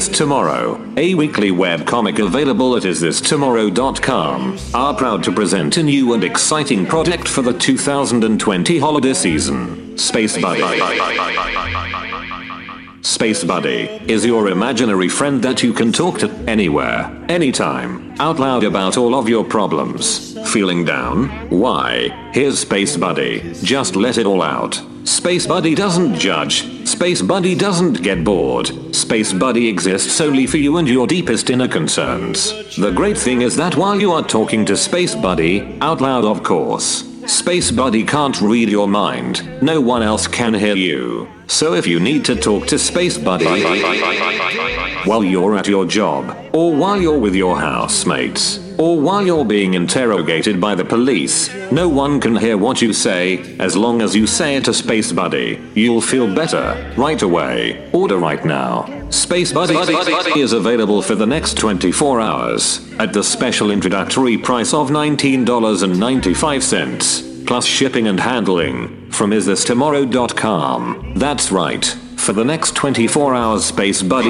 This Tomorrow, a weekly web comic available at isthistomorrow.com, are proud to present a new and exciting project for the 2020 holiday season Space Buddy. Space Buddy is your imaginary friend that you can talk to anywhere, anytime, out loud about all of your problems. Feeling down? Why? Here's Space Buddy. Just let it all out. Space Buddy doesn't judge. Space Buddy doesn't get bored. Space Buddy exists only for you and your deepest inner concerns. The great thing is that while you are talking to Space Buddy, out loud of course, Space Buddy can't read your mind. No one else can hear you. So if you need to talk to Space Buddy while you're at your job, or while you're with your housemates, or while you're being interrogated by the police, no one can hear what you say as long as you say it to Space Buddy. You'll feel better right away. Order right now. Space Buddy is available for the next 24 hours at the special introductory price of $19.95 plus shipping and handling from isthistomorrow.com. That's right. For the next 24 hours, Space Buddy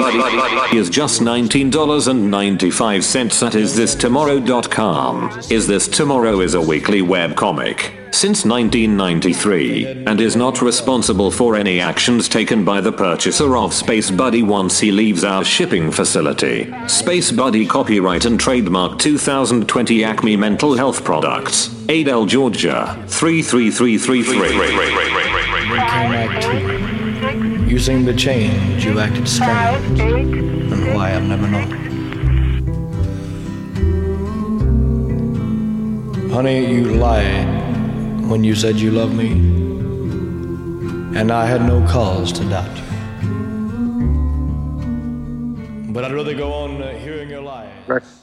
is just $19.95 at isthistomorrow.com. Is This Tomorrow is a weekly web comic since 1993 and is not responsible for any actions taken by the purchaser of Space Buddy once he leaves our shipping facility. Space Buddy copyright and trademark 2020 Acme Mental Health Products. Adel, Georgia 33333. Came Act Two. Using the change, you acted strange, and why I've never known. Honey, you lied when you said you loved me, and I had no cause to doubt you. But I'd rather go on uh, hearing your lies.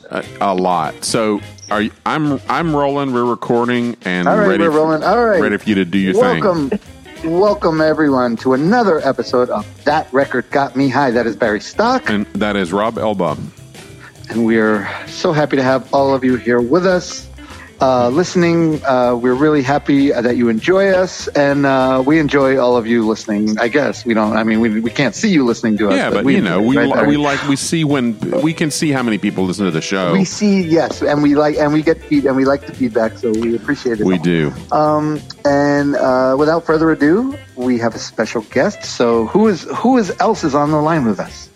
a, a lot. So are you, I'm I'm rolling. We're recording and All right, ready. we're for- rolling. All right. ready for you to do your welcome, welcome everyone to another episode of That Record Got Me High. That is Barry Stock. And that is Rob Elba. and we're so happy to have all of you here with us, uh, listening. Uh, we're really happy that you enjoy us, and uh, we enjoy all of you listening. I guess we don't. I mean, we, we can't see you listening to us. Yeah, but, we you know, we right, we like we see when we can see how many people listen to the show. We see, yes, and we like, and we get feed, and we like the feedback, so we appreciate it. We all. do. Um, and uh, without further ado, we have a special guest. So who is who is else is on the line with us?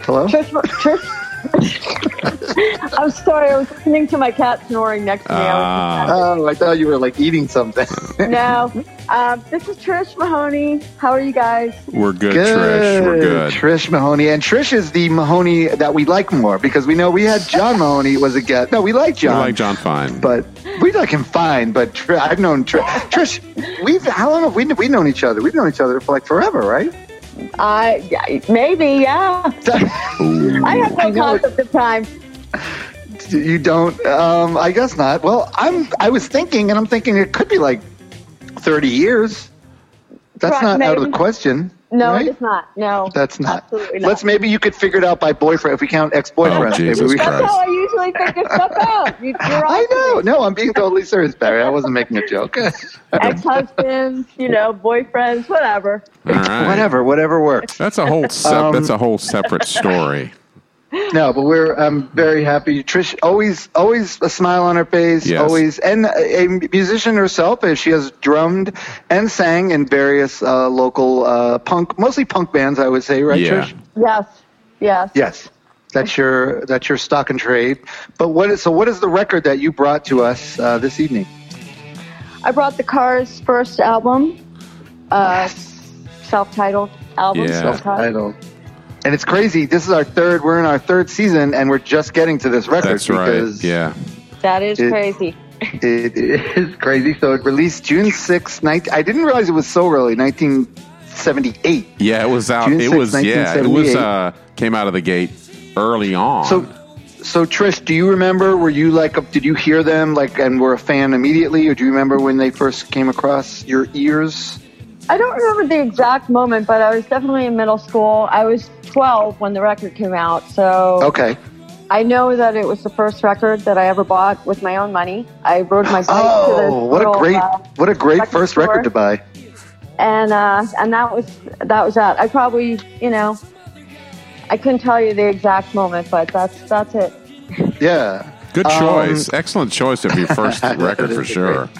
Hello. Trish, Trish. I'm sorry, I was listening to my cat snoring next to me. I was Oh, I thought you were like eating something. no, um, this is Trish Mahoney. How are you guys? We're good, Trish. We're good. Trish Mahoney, and Trish is the Mahoney that we like more because we know we had John Mahoney was a guest. No, we like John. We like John Fine. But we like him fine. But Tr- I've known Tr- Trish. We've how long have we we've known each other? We've known each other for like forever, right? I maybe, yeah. I have no concept of time. You don't? Um, I guess not. Well, I'm. I was thinking, and I'm thinking it could be like thirty years. That's not out of the question. No, right? it's not. No, That's not. Absolutely not. Let's maybe you could figure it out by boyfriend if we count ex-boyfriend. Oh, maybe we Christ. That's how I usually figure stuff out. You, you're I know. No, I'm being totally serious, Barry. I wasn't making a joke. Ex-husbands, you know, boyfriends, whatever. All right. whatever, whatever works. That's a whole sep- Um, that's a whole separate story. No, but we're I'm very happy. Trish always always a smile on her face, Yes. always and a musician herself. As she has drummed and sang in various uh, local uh, punk, mostly punk bands, I would say, right, Yeah. Trish? Yes, yes. Yes, that's your that's your stock and trade. But what is so? What is the record that you brought to us uh, this evening? I brought the Cars' first album, uh, self-titled album. Yeah. self-titled. Title. And it's crazy. This is our third. We're in our third season, and we're just getting to this record That's right. Yeah. That is It- crazy. it is crazy. So it released June 6th, 19, I didn't realize it was so early, 1978. Yeah, it was out. June it 6th, was yeah. It was uh came out of the gate early on. So, so Trish, do you remember? Were you like? Did you hear them like and were a fan immediately, or do you remember when they first came across your ears? I don't remember the exact moment, but I was definitely in middle school. I was 12 when the record came out, so Okay. I know that it was the first record that I ever bought with my own money. I rode my bike to the Oh, what a great uh, what a great record first store. record to buy. and uh, and that was that was that. I probably, you know, I couldn't tell you the exact moment, but that's that's it. Yeah. Good Um, choice. Excellent choice of your first record for is sure.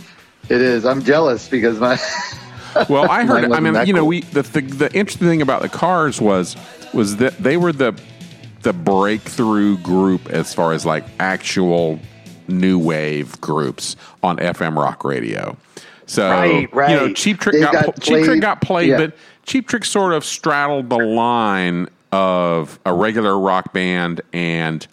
It is. I'm jealous because my Well, I heard. I mean, you know, cool. we the, the the interesting thing about the Cars was was that they were the the breakthrough group as far as like actual new wave groups on FM rock radio. So Right, you know. Cheap Trick got, got Cheap Trick got played, yeah. but Cheap Trick sort of straddled the line of a regular rock band and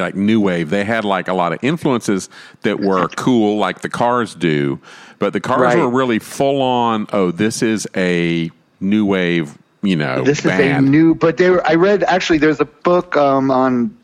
like new wave. They had like a lot of influences that were cool, like the Cars do, but the Cars Right. were really full on. Oh, this is a new wave. You know, this is a new but they were i read actually there's a book um, on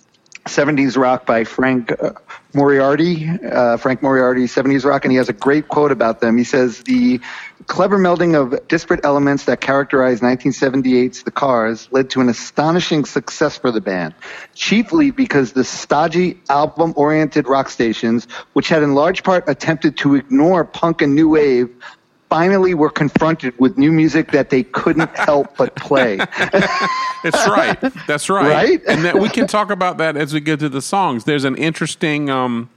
70s rock by frank uh, moriarty uh, frank moriarty 70s rock and he has a great quote about them. He says the clever melding of disparate elements that characterized 1978's the cars led to an astonishing success for the band chiefly because the stodgy album oriented rock stations which had in large part attempted to ignore punk and new wave finally were confronted with new music that they couldn't help but play. That's right. That's right. Right? And that we can talk about that as we get to the songs. There's an interesting. Um,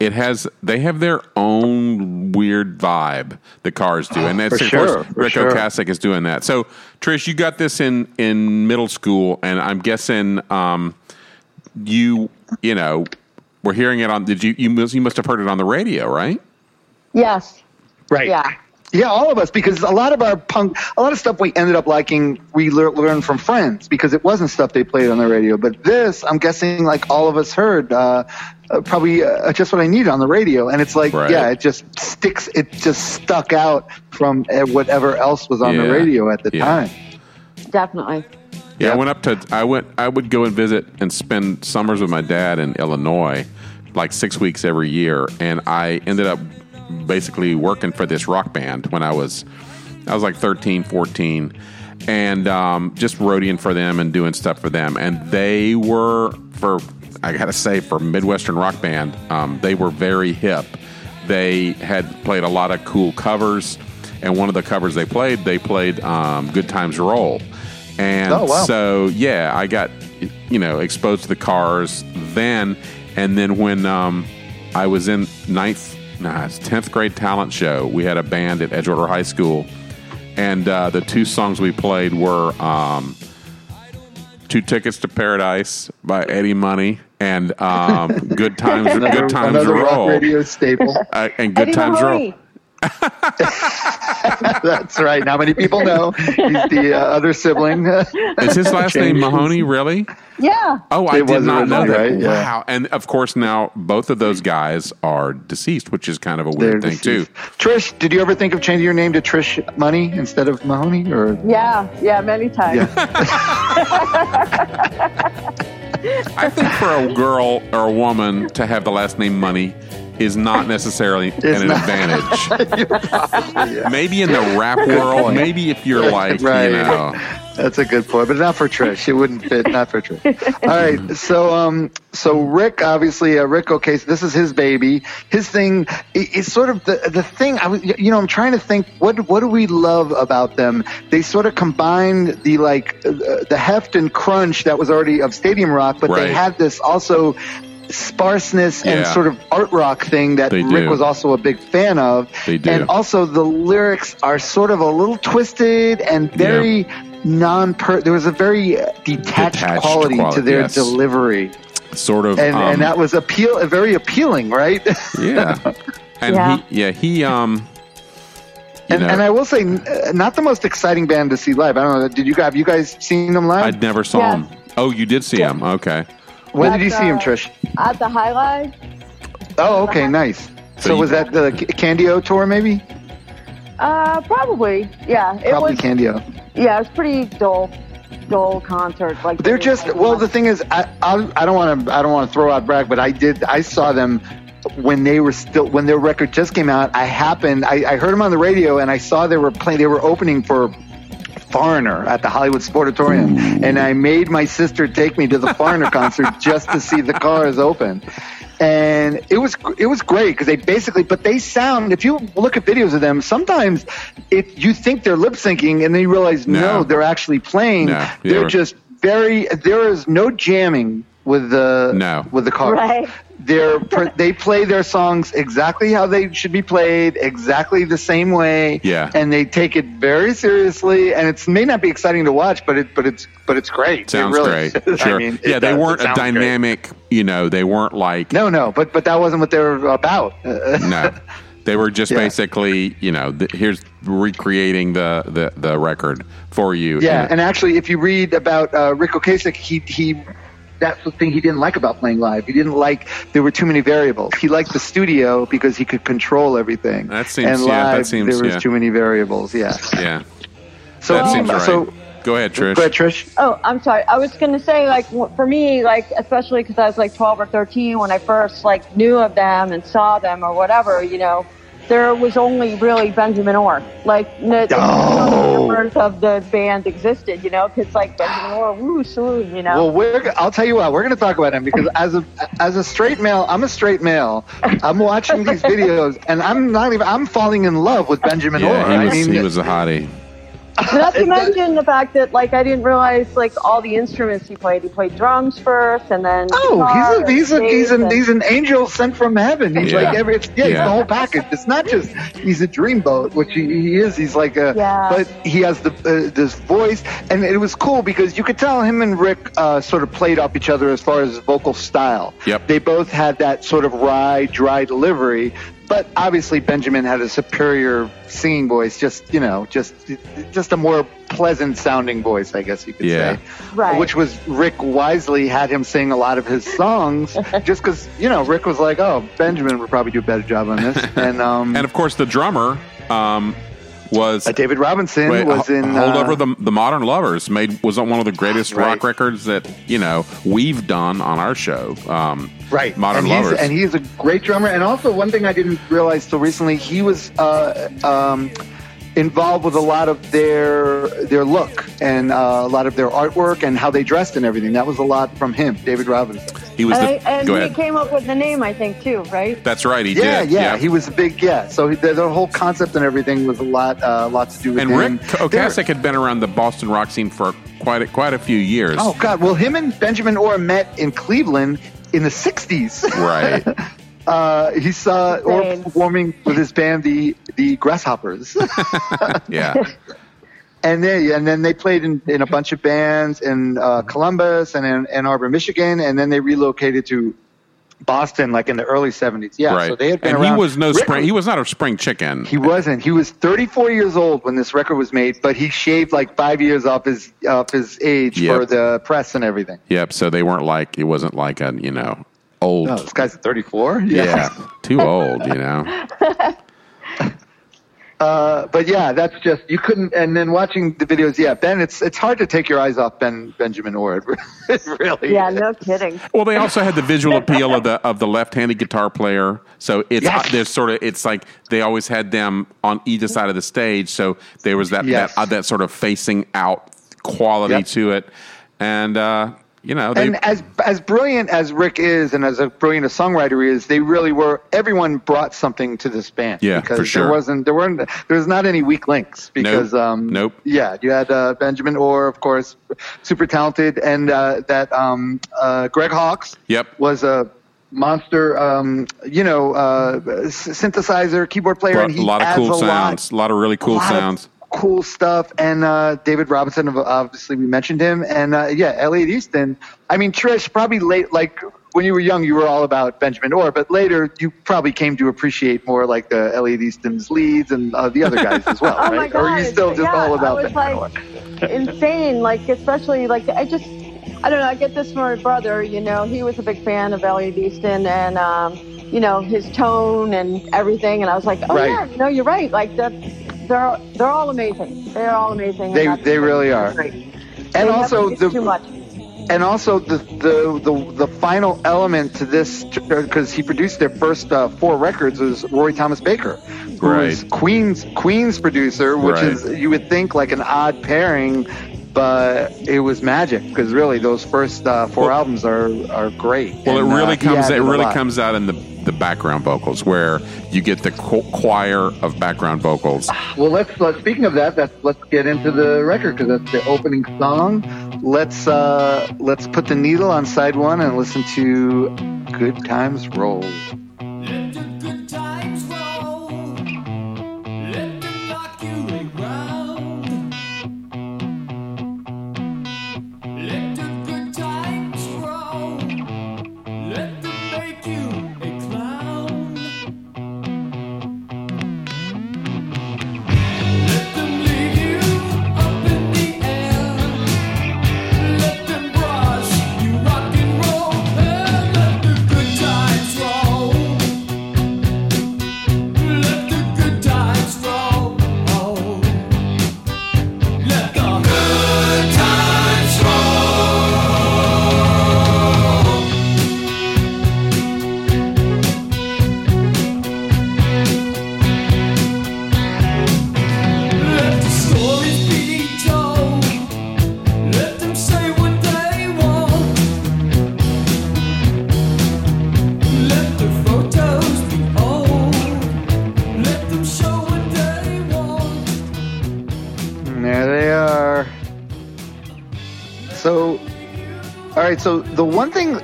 it has. They have their own weird vibe. The Cars do, and that's For of sure, course for Rick sure. Ocasek is doing that. So Trish, you got this in in middle school, and I'm guessing um, you you know were hearing it on. Did you you must you must have heard it on the radio, right? Yes. Right. Yeah. Yeah, all of us, because a lot of our punk, a lot of stuff we ended up liking, we lear- learned from friends because it wasn't stuff they played on the radio. But this, I'm guessing, like all of us heard, uh, uh, probably uh, just what I needed on the radio. And it's like, Right. yeah, it just sticks, it just stuck out from uh, whatever else was on Yeah. the radio at the Yeah. time. Definitely. Yeah, I went up to I went I would go and visit and spend summers with my dad in Illinois, like six weeks every year, and I ended up basically working for this rock band when I was I was like 13, 14, and um, just roadieing for them and doing stuff for them, and they were for I gotta say for Midwestern rock band, um, they were very hip. They had played a lot of cool covers, and one of the covers they played, they played um, "Good Times Roll." And Oh, wow. so, yeah, I got, you know, exposed to the cars then. And then when um, I was in ninth, nah, it's 10th grade talent show, we had a band at Edgewater High School. And uh, the two songs we played were um, Two Tickets to Paradise by Eddie Money and um, Good Times, Another, Good Times another rock Roll. radio staple. Uh, and Good Eddie Times Mahoney. Roll. That's right. Not many people know he's the uh, other sibling. Is his last name Mahoney, really? Yeah. Oh, I It did was not know originally, that. right? Yeah. Wow. And of course, now both of those guys are deceased, which is kind of a They're weird thing, too. Trish, did you ever think of changing your name to Trish Money instead of Mahoney? Or Yeah. Yeah. Many times. I think for a girl or a woman to have the last name Money is not necessarily an not. advantage. Maybe in the rap world, maybe if you're like, Right. you know, That's a good point, but not for Trish. It wouldn't fit. Not for Trish. All right. So, um, so Rick, obviously, uh, Rick. Okay, so this is his baby. His thing is sort of the the thing. I was, you know, I'm trying to think. What what do we love about them? They sort of combined the like uh, the heft and crunch that was already of stadium rock, but Right. they had this also sparseness and sort of art rock thing that Rick was also a big fan of. They do. And also the lyrics are sort of a little twisted and very non per there was a very uh, detached, Detached quality, to their yes. delivery sort of. and um, and that was appeal very appealing right yeah. And Yeah. he, yeah, he, um, and, and I will say uh, not the most exciting band to see live I don't know did you guys have you guys seen them live I never saw Yeah. him. Oh, you did see Yeah. him. Okay. When did you That's, see them uh, Trish At the highlight. oh okay nice So so was that the Candy-O tour maybe Uh, probably. Yeah. It probably was. Candy-O Yeah. It was pretty dull. Dull concert. Like They're just well. The thing is, I I, I don't want to I don't want to throw out brag, but I did I saw them when they were still when their record just came out. I happened I, I heard them on the radio and I saw they were playing they were opening for Foreigner at the Hollywood Sportatorium, and I made my sister take me to the Foreigner concert just to see the cars open. And it was it was great because they basically, but they sound. If you look at videos of them, sometimes it you think they're lip syncing, and then you realize no, No. they're actually playing. No, they they're just very. There is no jamming with the No. with the cars. Right. They're they play their songs exactly how they should be played, exactly the same way. Yeah. and they take it very seriously. And it may not be exciting to watch, but it but it's but it's great. It Sounds really- great. I Sure. mean, yeah, they does. Weren't a sounds great. dynamic. You know, they weren't like No, no, but but that wasn't what they were about. no. They were just Yeah. basically, you know, th- here's recreating the, the the record for you. Yeah, And- and actually, if you read about uh, Ric Ocasek, he he that's the thing he didn't like about playing live. He didn't like there were too many variables. He liked the studio because he could control everything. That seems- and yeah, that live seems- there was yeah. too many variables. Yeah. yeah, So that seems right. so Go ahead, Trish. go ahead, Trish. Oh, I'm sorry. I was going to say, like, for me, like, especially because I was like 12 or 13 when I first like knew of them and saw them or whatever, you know, there was only really Benjamin Orr. Like, n- Oh. members of the band existed, you know, because like Benjamin Orr, woo, swoon, you know. Well, we're, I'll tell you what, we're going to talk about him because as a as a straight male, I'm a straight male. I'm watching these videos and I'm not even I'm falling in love with Benjamin Orr. yeah, he I mean, he was a hottie. Not to It does- mention the fact that like I didn't realize like all the instruments he played. He played drums first, and then Oh, he's a he's a he's an he's an angel sent from heaven. He's Yeah. like every it's, yeah, he's Yeah. the whole package. It's not just he's a dreamboat, which he, he is. He's like a Yeah. but he has the uh, this voice, and it was cool because you could tell him and Rick uh, sort of played off each other as far as vocal style. Yep. They both had that sort of wry, dry delivery. But obviously Benjamin had a superior singing voice, just you know, just just a more pleasant sounding voice, I guess you could Yeah. say Right. which was Rick wisely had him sing a lot of his songs just because you know Rick was like, oh, Benjamin would probably do a better job on this, and um, And of course, the drummer um, was uh, David Robinson wait, was in Hold uh, Over the the Modern Lovers. Made was on one of the greatest Right. rock records that you know we've done on our show. Um, right Modern and Lovers. and he's a great drummer. And also one thing I didn't realize till recently, he was uh, um, involved with a lot of their their look and uh, a lot of their artwork and how they dressed and everything. That was a lot from him, David Robinson. he was and, the. I, and go he ahead. came up with the name, I think, too, right? That's right. He Yeah, did. yeah, yeah, he was a big yeah. So he, the, the whole concept and everything was a lot, uh, lot to do with and him. Ric Ocasek had been around the Boston rock scene for quite a, quite a few years. Oh God! Well, him and Benjamin Orr met in Cleveland in the '60s. Right. Uh, he saw Orr Insane. performing with his band, the the Grasshoppers, Yeah. and they and then they played in, in a bunch of bands in uh, Columbus and in Ann Arbor, Michigan, and then they relocated to Boston, like in the early '70s. Yeah, right. so they had been and around. he was no Rick- spring. He was not a spring chicken. He wasn't. He was 34 years old when this record was made, but he shaved like five years off his off his age Yep. for the press and everything. Yep. So they weren't like it wasn't like a you know old. Oh, this guy's 34. yeah. Too old. You know. Uh, but yeah, that's just you couldn't. And then watching the videos, yeah, Ben, it's it's hard to take your eyes off Ben Benjamin Orr. It really. Yeah, is. no kidding. Well, they also had the visual appeal of the of the left-handed guitar player. So it's Yes. there's sort of it's like they always had them on either side of the stage. So there was that Yes. that, uh, that sort of facing out quality Yep. to it, and uh, you know they And as as brilliant as Rick is, and as a brilliant a songwriter he is, they really were. Everyone brought something to this band. Yeah, because for sure. There wasn't there weren't there was not any weak links because Nope. um Nope. yeah you had uh, Benjamin Orr of course super talented and uh, that um uh, Greg Hawkes Yep. was a monster um you know uh synthesizer keyboard player brought and a he lot of cool a lot sounds, a lot of really cool lot of sounds. Cool stuff. And uh, David Robinson, obviously, we mentioned him. And uh, yeah, Elliot Easton. I mean, Trish, probably late, like when you were young, you were all about Benjamin Orr, but later you probably came to appreciate more like the Elliot Easton's leads and uh, the other guys as well, Oh my right? god! Or are you still just yeah, all about I was Benjamin like Orr? insane. Like especially like I just I don't know. I get this from my brother. You know, he was a big fan of Elliot Easton and um, you know his tone and everything. And I was like, oh Right. yeah, no, you're right. Like that, they're they're all amazing. They're all amazing. They- they really are. Great. And They also the too much. and also the the the, the final element to this because he produced their first uh, four records was Roy Thomas Baker, who was Right. Queen's Queen's producer, which Right. is you would think like an odd pairing, but it was magic because really those first uh, four Well- albums are are great. Well, And, it uh, really he comes. It really comes out in the the background vocals, where you get the choir of background vocals. Well, let's, let's speaking of that, that's, let's get into the record because that's the opening song. Let's uh, let's put the needle on side one and listen to "Good Times Roll."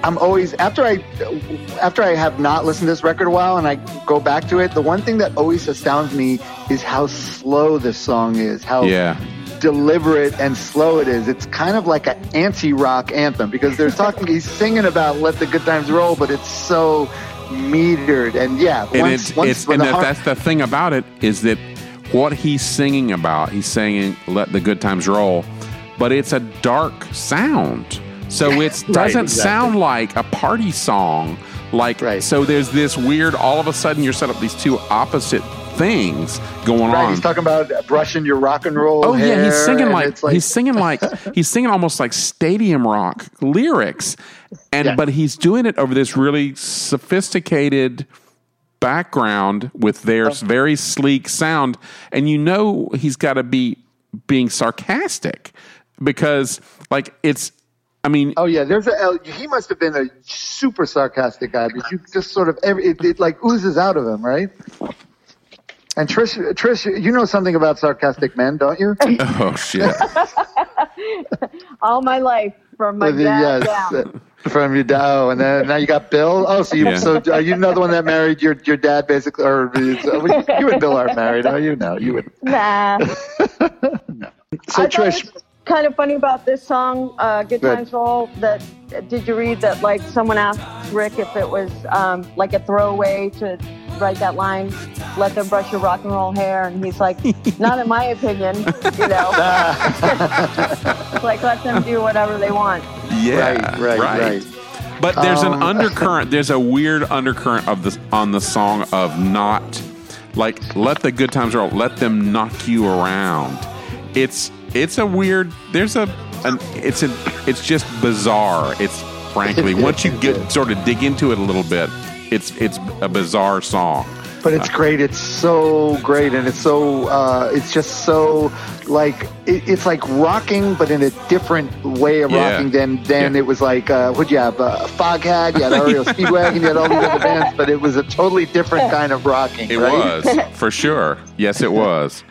I'm always after I after I have not listened to this record a while and I go back to it, the one thing that always astounds me is how slow this song is. How Yeah, deliberate and slow it is. It's kind of like an anti-rock anthem because they're talking. he's singing about "Let the Good Times Roll," but it's so metered and yeah. and once, it's once it's and the har- that's the thing about it is that what he's singing about, he's singing "Let the good times roll," but it's a dark sound, so it doesn't exactly. sound like a party song. Like Right. so, there's this weird. All of a sudden, you're set up these two opposite things going right, on. he's talking about brushing your rock and roll. Oh yeah, he's singing like, like he's singing like he's singing almost like stadium rock lyrics, and Yeah. but he's doing it over this really sophisticated background with their uh-huh. very sleek sound, and you know he's got to be being sarcastic because like it's. I mean, Oh yeah, there's a. He must have been a super sarcastic guy, but you just sort of every it, it like oozes out of him, right? And Trish, Trish, you know something about sarcastic men, don't you? oh shit! All my life from my the- dad yes, down. from your dad, oh, and then now you got Bill. Oh, so you Yeah. so are you another one that married your your dad basically, or uh, you and Bill aren't married, are you? No, you would. Nah. So I Trish, was kind of funny about this song, uh, "Good Good. Times Roll." That did you read that? Like someone asked Rick if it was um, like a throwaway to write that line, "Let them brush your rock and roll hair," and he's like, "Not in my opinion," you know. like let them do whatever they want. Yeah, Right, right, right. But there's an Um, undercurrent. There's a weird undercurrent of this on the song of not like let the good times roll. Let them knock you around. It's it's a weird. There's a an. It's a. It's just bizarre. It's frankly once you get sort of dig into it a little bit, it's it's a bizarre song. but it's great. It's so great, and it's so uh, it's just so like it, it's like rocking, but in a different way of Yeah. rocking than than Yeah. it was like uh, what'd you have? Uh, Foghat, you had REO Speedwagon, you had all these other bands, but it was a totally different kind of rocking. It right? was for sure. Yes, it was.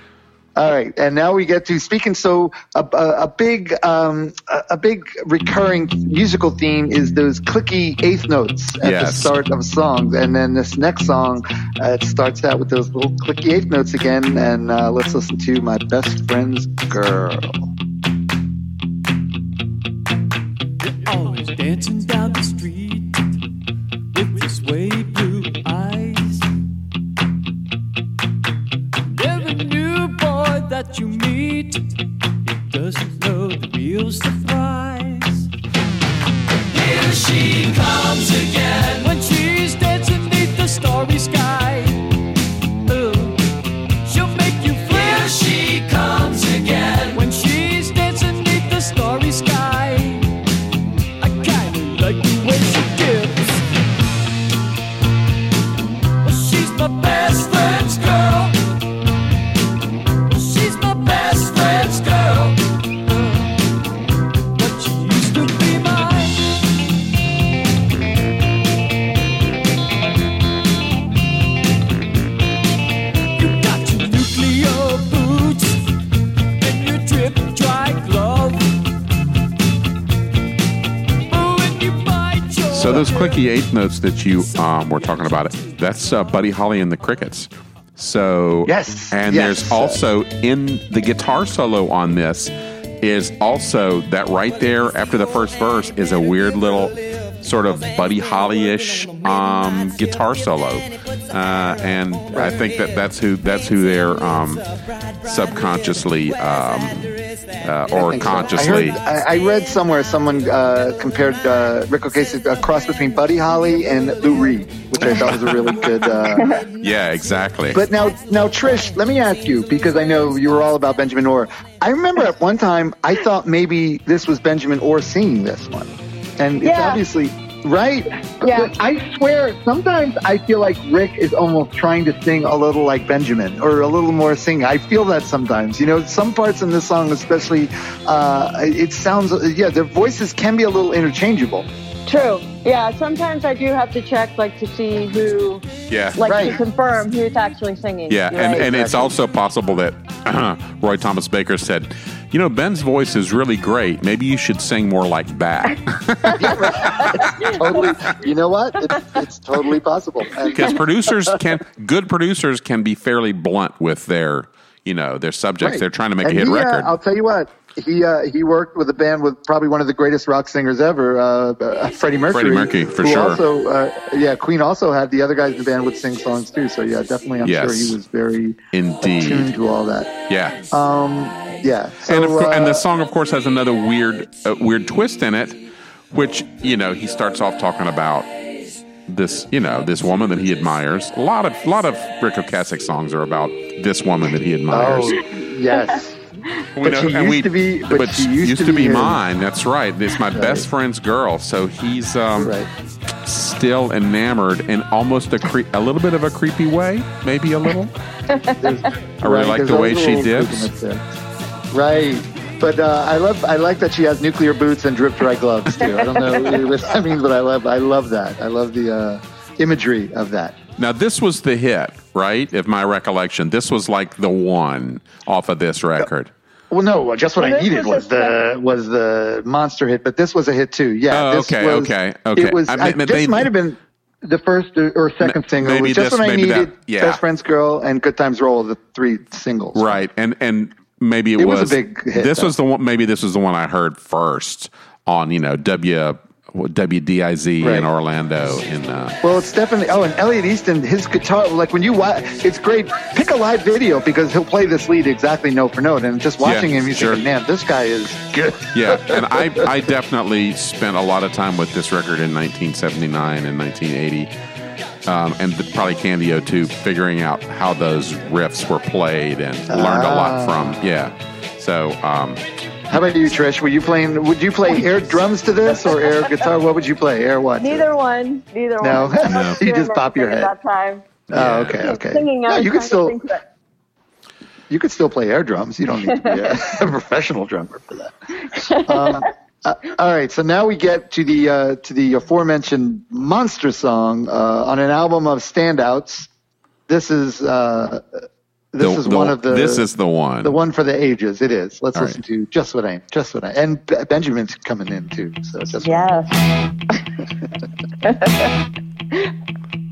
All right, and now we get to speaking. So a, a, a big, um, a, a big recurring musical theme is those clicky eighth notes at the start of songs, and then this next song, uh, it starts out with those little clicky eighth notes again. And uh, let's listen to my best friend's girl. Always dancing down the street with your sway that you meet, it doesn't know the real surprise. Here she comes again Clicky eighth notes that you um, were talking about, that's uh, Buddy Holly and the Crickets. So Yes, and yes. there's also in the guitar solo on this is also that right there after the first verse is a weird little sort of Buddy Holly-ish um, guitar solo, uh, and I think that that's who that's who they're um, subconsciously um, uh, or think so. consciously. I, heard, I, I read somewhere someone uh, compared uh, Ric Ocasek a cross between Buddy Holly and Lou Reed, which I thought was a really good. Uh, yeah, exactly. but now, now Trish, let me ask you because I know you were all about Benjamin Orr. I remember at one time I thought maybe this was Benjamin Orr singing this one, and it's Yeah. obviously right. Yeah. I swear, sometimes I feel like Rick is almost trying to sing a little like Benjamin or a little more singing. I feel that sometimes. You know, some parts in this song, especially, uh, it sounds, yeah, their voices can be a little interchangeable. True. Yeah. Sometimes I do have to check, like, to see who, yeah, like, Right. to confirm who's actually singing. Yeah, You're and, right. and it's also possible that Roy Thomas Baker said, you know, Ben's voice is really great. Maybe you should sing more like that. totally. You know what? It's, it's totally possible. Because producers can, good producers can be fairly blunt with their, you know, their subjects. Right. They're trying to make And a hit he, uh, record. I'll tell you what. He uh, he worked with a band with probably one of the greatest rock singers ever, uh, uh, Freddie Mercury. Freddie Mercury, for sure. Also, uh, yeah, Queen also had the other guys in the band would sing songs too. So yeah, definitely, I'm Yes. sure he was very Indeed. attuned to all that. yeah. Um, yeah. So, and, of cour- and uh, the song, of course, has another weird, uh, weird twist in it, which you know he starts off talking about this, you know, this woman that he admires. A lot of, lot of Ric Ocasek songs are about this woman that he admires. Oh, yes. We But know- she used to be- but she used to to be be mine. That's right. It's my best friend's girl. So he's um, Right. still enamored in almost a cre- a little bit of a creepy way, maybe a little. I really Right, like the way she dips. Right. But uh, I love I like that she has nuclear boots and drip dry gloves too. I don't know what that means, but I love I love that. I love the uh, imagery of that. Now this was the hit, right? If my recollection, this was like the one off of this record. Well, no, uh, just what Well, I needed was was the was the monster hit, but this was a hit too. Yeah. Oh, this okay, was, okay, okay. It was. I I, this they- might have been the first or- or second single. maybe was just this- what I maybe that- needed. yeah. Best friends girl and good times roll the three singles. Right, and and maybe it, It was a big hit, This though. was the one. Maybe this was the one I heard first on you know W WDIZ Right. in Orlando. In uh, Well, it's definitely. Oh, and Elliot Easton, his guitar, like when you watch, it's great. Pick a live video because he'll play this lead exactly note for note, and just watching Yeah, him, you sure. think, man, this guy is good. yeah, and I I definitely spent a lot of time with this record in 1979 and 1980. Um, and th- probably Candy-O too, figuring out how those riffs were played and learned a lot Ah. from. Yeah, so um, How about you, Trish? Were you playing? Would you play air drums to this or air guitar? What would you play? Air what? Neither one. Neither No. one. No. You just pop your head. that time. Oh, okay, okay. Singing, No, you could still you could still play air drums. You don't need to be a, a professional drummer for that. Um, uh, all right, so now we get to the uh, to the aforementioned monster song uh, on an album of standouts. This is uh, this the- is the- one of the this is the one. the one for the ages. It is. Let's All listen to just what I just what I and B- Benjamin's coming in too. So just what Yes.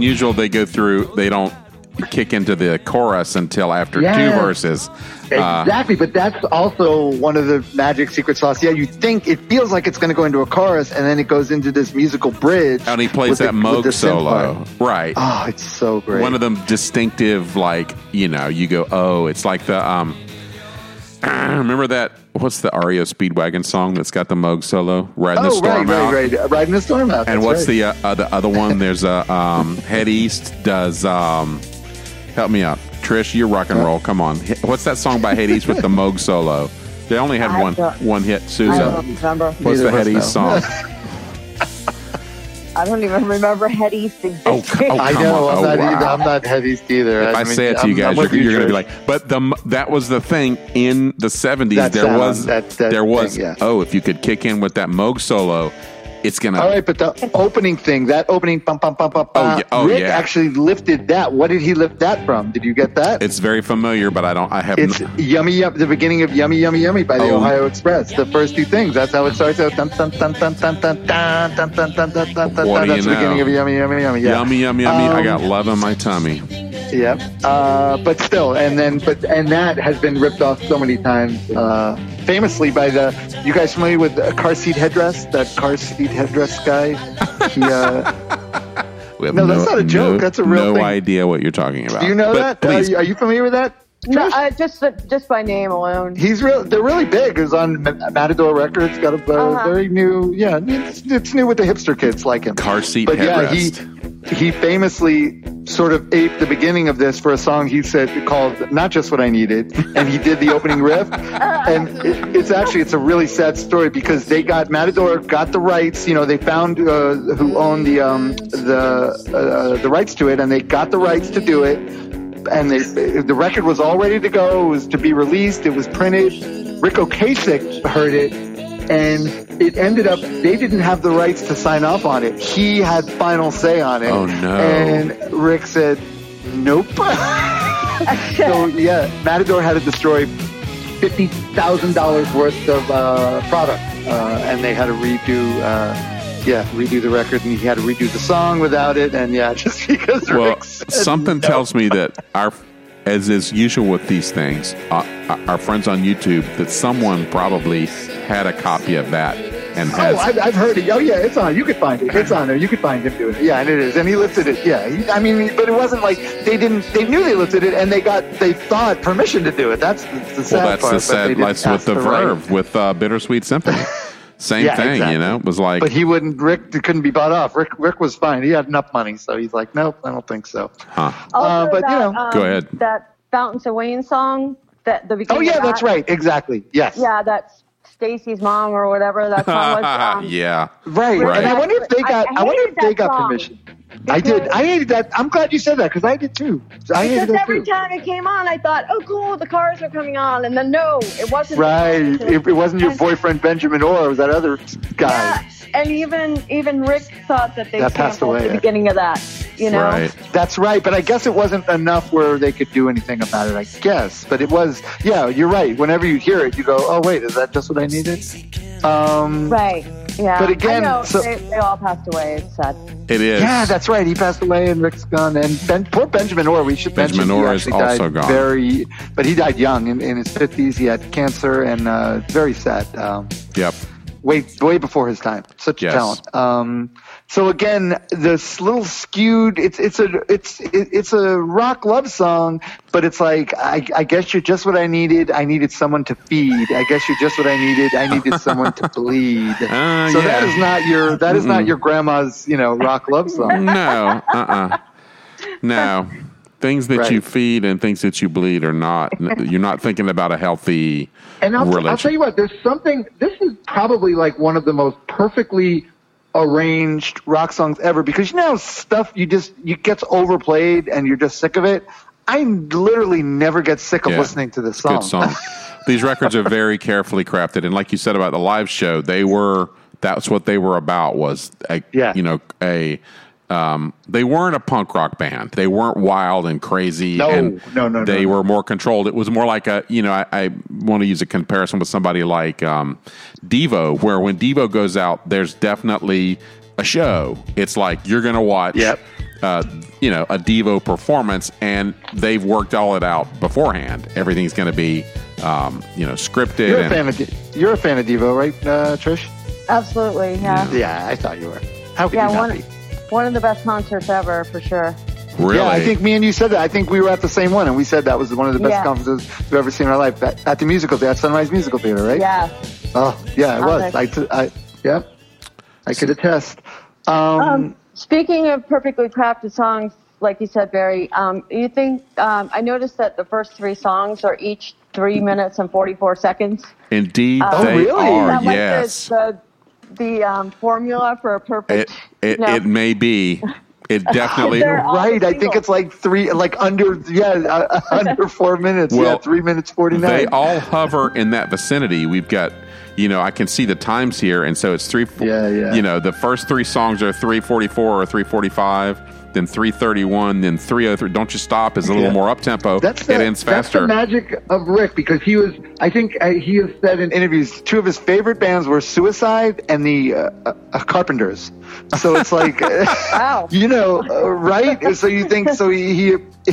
unusual they go through. They don't kick into the chorus until after Yeah. two verses. Uh, Exactly, but that's also one of the magic secret sauce. Yeah, you think it feels like it's going to go into a chorus, and then it goes into this musical bridge. and he plays the- that with Moog solo, right? Oh, it's so great. One of them distinctive, like you know, you go, oh, it's like the um. Remember that? What's the REO Speedwagon song that's got the Moog solo? Riding the oh, storm right, out. right, right. Riding the storm out. And what's right. the uh, uh, the other one? There's a um, Head East does. Um, help me out, Trish. You're rock and roll. Come on. What's that song by Head East with the Moog solo? They only had I one one hit. Susan, what's Neither the Head East song? I don't even remember Head East Oh, existing. oh, I know. on. I'm Oh, not. wow. Either, I'm not heavy either. If I, mean, say it to you I'm- guys, I'm you're, you, you're going to be like, but the that was the thing in the 70s. That there sound, was that- that there was thing, yeah. oh, if you could kick in with that Moog solo, it's to All right, but the opening thing, that opening bum bum bum bum, Oh, bum, yeah. Oh, Rick yeah. actually lifted that. What did he lift that from? Did you get that? It's very familiar, but I don't. I have. It's n- yummy, yum, the beginning of Yummy, Yummy, Yummy by the Oh. Ohio Express. The first two things. That's how it starts out. Dun, dun, dun, dun, dun, dun, dun, dun, dun, dun, dun, dun, dun, What do That's the beginning of Yummy, Yummy, Yummy. Yeah. Yummy, yummy, yummy. I Um, got love in my tummy. Yep. Uh, but still, and then, but and that has been ripped off so many times. Uh, famously by the. You guys familiar with the Car Seat Headrest? That Car Seat Headrest guy. He, uh, have No, that's not a joke. That's a real no thing. idea what you're talking about. do you know But that? Are Please, you, are you familiar with that? No, uh, just just by name alone. He's real. They're really big. It was on Ma- Matador Records. Got a uh, Uh-huh. very new. Yeah, it's, it's new with the hipster kids like him. car seat But yeah, he he famously sort of aped the beginning of this for a song he said called "Not Just What I Needed," and he did the opening riff. And it, it's actually it's a really sad story because they got Matador got the rights. You know, they found uh, who owned the um, the uh, the rights to it, and they got the rights to do it. And they, the record was all ready to go. It was to be released. It was printed. Ric Ocasek heard it, and it ended up they didn't have the rights to sign off on it. He had final say on it. Oh, no. And Rick said, "Nope." so yeah, Matador had to destroy fifty thousand dollars worth of uh, product, uh, and they had to redo. Uh, yeah, redo the record, and he had to redo the song without it, and yeah, just because Well, said something no. tells me that our, as is usual with these things, uh, our friends on YouTube, that someone probably had a copy of that and Oh. I've, I've heard it. Oh, yeah, it's on. You could find it. It's on there. You could find him doing it. Yeah, and it is. And he lifted it. Yeah, he, I mean, but it wasn't like they didn't. They knew they lifted it, and they got they thought permission to do it. That's the, the sad well, that's part. the sad. That's with the right. Verve with uh, Bittersweet Symphony. Same Yeah, thing, exactly. you know. It was like, But he wouldn't. Rick couldn't be bought off. Rick Rick was fine. He had enough money, so he's like, nope, I don't think so. huh? Also, Uh, but, you know. um, Go ahead. That Fountains of Wayne song. That the beginning. Oh yeah, of that's right. Exactly. Yes. Yeah, that's Stacy's mom or whatever that song was. Um, yeah. Right. Right. And I wonder if they got. I I, wonder if they got song. permission. I did. I hated that. I'm glad you said that because I did too. I hated Because that every too. time it came on, I thought, "Oh, cool, the cars are coming on," and then no, it wasn't. Right. It, it wasn't your boyfriend Benjamin Orr. It was that other guy. Yeah, and even even Rick thought that they That passed sampled away, the beginning of that. You know, Right. That's right, but I guess it wasn't enough where they could do anything about it. I guess, but it was. Yeah, you're right. Whenever you hear it, you go, "Oh wait, is that just what I needed?" Um, right? Yeah. But again, know, so- they, they all passed away. It's sad. It is. Yeah, that's right. He passed away, and Rick's gone. And ben, poor Benjamin Orr. We should Benjamin mention Orr is actually also died gone. Very, but he died young in, in his fifties. He had cancer, and uh, very sad. Um, Yep. way way before his time. Such Yes. a talent. Um, so again, this little skewed. It's it's a it's it's a rock love song, but it's like I, I guess you're just what I needed. I needed someone to feed. I guess you're just what I needed. I needed someone to bleed. Uh, so that yeah. is not your that is not your grandma's you know rock love song. No. Uh. uh No. Things that Right. you feed and things that you bleed are not. You're not thinking about a healthy And I'll. I'll tell you what, there's something, this is probably like one of the most perfectly arranged rock songs ever because you know stuff you just, you gets overplayed and you're just sick of it. I literally never get sick of Yeah. listening to this song. Good song. These records are very carefully crafted, and like you said about the live show, they were that's what they were about was a Yeah. you know a um, they weren't a punk rock band. They weren't wild and crazy. No, and no, no, no, They no. were more controlled. It was more like a you know I, I want to use a comparison with somebody like um, Devo, where when Devo goes out, there's definitely a show. It's like you're going to watch Yep. uh, you know, a Devo performance, and they've worked all it out beforehand. Everything's going to be, um, you know, scripted. You're a and, fan of De- you're a fan of Devo, right, uh, Trish? Absolutely, yeah. Yeah, I thought you were. How could Yeah, you not one, be? One of the best concerts ever, for sure. really, Yeah, I think me and you said that. I think we were at the same one, and we said that was one of the best Yeah. conferences we've ever seen in our life at, at the musical theater, at Sunrise Musical Theater, right? Yeah. Oh, yeah, it was. the- I, t- I, yeah, I could attest. Um, Um, speaking of perfectly crafted songs, like you said, Barry, um, you think um, I noticed that the first three songs are each three minutes and forty-four seconds. indeed Oh, they really? are. Is that like yes, the the, the um, formula for a perfect. it, you know, it may be. It definitely. They're all right, I think it's like three, like under, yeah, uh, under four minutes. yeah, Well, three minutes forty nine. They all hover in that vicinity. We've got, you know, I can see the times here, and so it's three. Yeah, yeah. You know, the first three songs are three forty four or three forty five, then three thirty one, then three oh three. Don't you stop is a little Yeah. more up tempo. That's the, it ends that's the faster. magic of Ric because he was. I think uh, he has said in interviews two of his favorite bands were Suicide and the uh, uh, Carpenters. So it's like, Wow. you know, uh, right? So you think so? He he,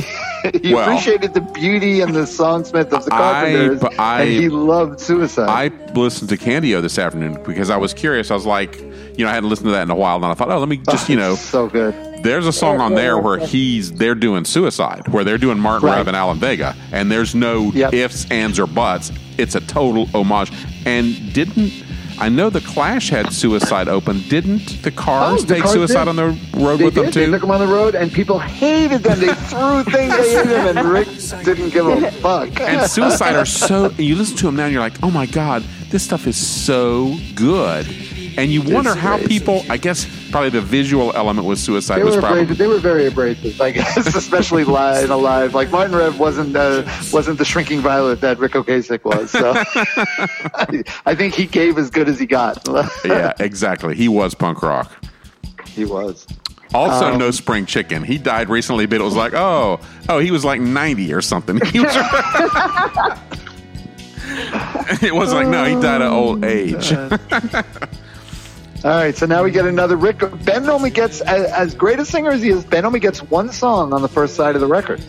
he Well, appreciated the beauty and the songsmith of the Carpenters, but I- and he loved Suicide. I listened to Candy-O this afternoon because I was curious. I was like, you know, I hadn't listened to that in a while, and I thought, oh, let me just, you know, so good. There's a song on there where he's they're doing suicide, where they're doing Martin Right. Rev and Alan Vega, and there's no Yep. ifs, ands, or buts. It's a total homage. And didn't I know the Clash had suicide open? Didn't the Cars Oh, the take Cars suicide did. on the road They with did. them too? They took them on the road, and people hated them. They threw things at them, and Ric didn't give a fuck. and suicide are so you listen to them now and you're like oh my god this stuff is so good and you wonder how crazy. people i guess probably the visual element with suicide They was probably abrasive. They were very abrasive, I guess, especially live in a live. Like Martin Rev wasn't uh, wasn't the shrinking violet that Ric Ocasek was. So I, I think he gave as good as he got. yeah exactly he was punk rock he was. Also, Um, no spring chicken. He died recently, but it was like, oh, oh, he was like ninety or something. He was, it was like, no, he died of old age. All right, so now we get another Ric. Ben only gets as, as great a singer as he is. Ben only gets one song on the first side of the record.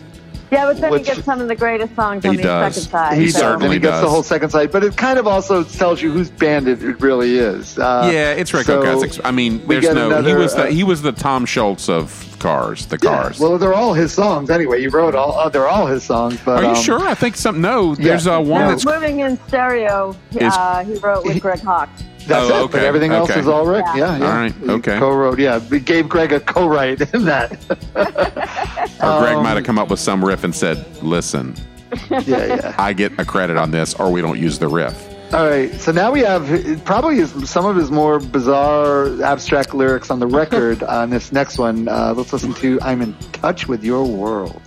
Yeah, but then Which- he gets some of the greatest songs on He the does. second side. He He so- does, certainly and he gets does. the whole second side. But it kind of also tells you whose band it, it really is. Uh, yeah, it's Ric so Ocasek. I mean, there's get no. he was the uh, he was the Tom Scholz of Cars. The yeah, Cars. Well, they're all his songs anyway. He wrote all. Uh, they're all his songs. But Are you um, sure? I think some. No, there's yeah. uh, one No, that's. Moving in Stereo, Is- uh, he wrote with Greg Hawkes. That's Oh, it. But okay, everything else okay. is all Ric. Yeah. Yeah, yeah. All right, He okay. Co-wrote. Yeah, we gave Greg a co-write in that. Or Greg might have come up with some riff and said, "Listen, yeah, yeah. I get a credit on this, or we don't use the riff." All right, so now we have probably his, some of his more bizarre abstract lyrics on the record on this next one. Uh, let's listen to "I'm in Touch with Your World."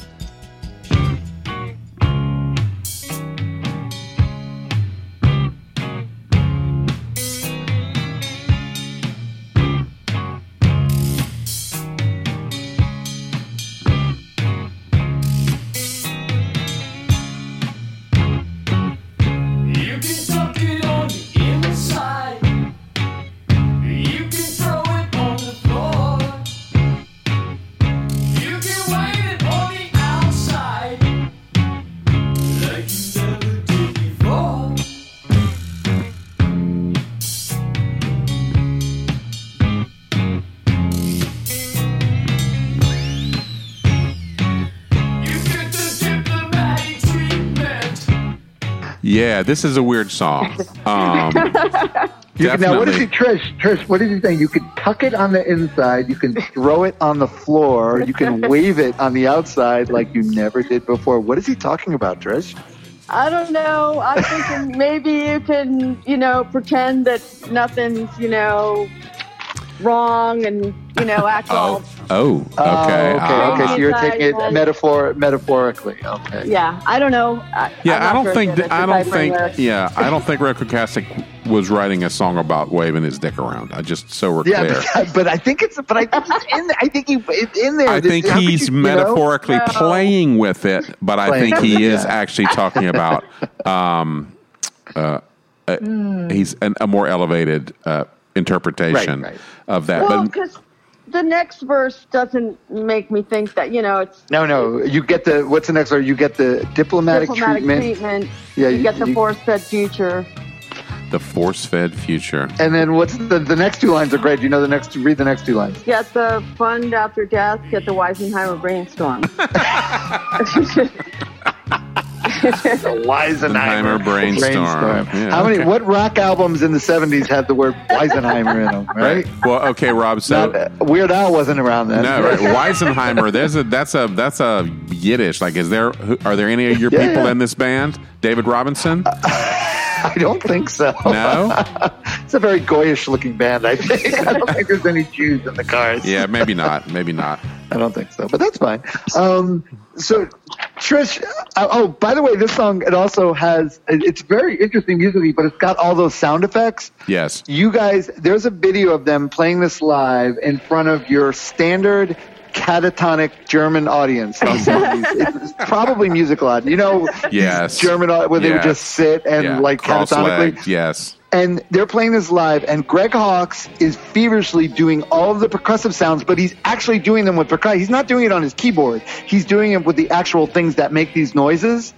Yeah, this is a weird song. Um, You can, now, what is definitely. he, Trish? Trish, what is he saying? You can tuck it on the inside. You can throw it on the floor. You can wave it on the outside like you never did before. What is he talking about, Trish? I don't know. I'm thinking maybe you can, you know, pretend that nothing's, you know, wrong and, you know, act all. Oh, oh, okay. Oh, okay, Ah. okay. So you're taking it metaphor, metaphorically. Okay. Yeah, I don't know. I, I'm Yeah, not I don't very think good I don't think lyrics. yeah, I don't think Ric Ocasek was writing a song about waving his dick around. I just so we're Yeah, clear. but, but I think it's, but I think it's in. I think he, it's in there. I think How he's you- you know? metaphorically playing with it, but I think he is yeah. actually talking about um, uh, uh, Hmm. he's an, a more elevated uh, interpretation Right, right. of that. Well, because the next verse doesn't make me think that you know it's No, no. You get the what's the next one? You get the diplomatic, diplomatic treatment, treatment. Yeah, you, you- get the you- force-fed future. The force-fed future. and then what's the the next two lines are great. You know the next read the next two lines. Get the fund after death. Get the Weisenheimer brainstorm. Weisenheimer brainstorm. Yeah, How many? okay. What rock albums in the '70s had the word Weisenheimer in them? Right. Well, okay, Rob. So Not, uh, Weird Al wasn't around then. no, right. Weisenheimer. There's a that's a that's a Yiddish. Like, is there? Are there any of your Yeah, people yeah. in this band? David Robinson? I don't think so. No. it's a very goyish looking band. I think. I don't think there's any Jews in the cars. Yeah, maybe not. Maybe not. I don't think so, but that's fine. Um, so, Trish, uh, oh, by the way, this song it also has it's very interesting musically, but it's got all those sound effects. Yes. You guys, there's a video of them playing this live in front of your standard catatonic German audience. on CDs. it's probably musical audience. You know, Yes. German au- where they would just sit and Yeah. like catatonically Cross-legged. Yes. and they're playing this live and greg hawkes is feverishly doing all of the percussive sounds but he's actually doing them with percussion he's not doing it on his keyboard he's doing it with the actual things that make these noises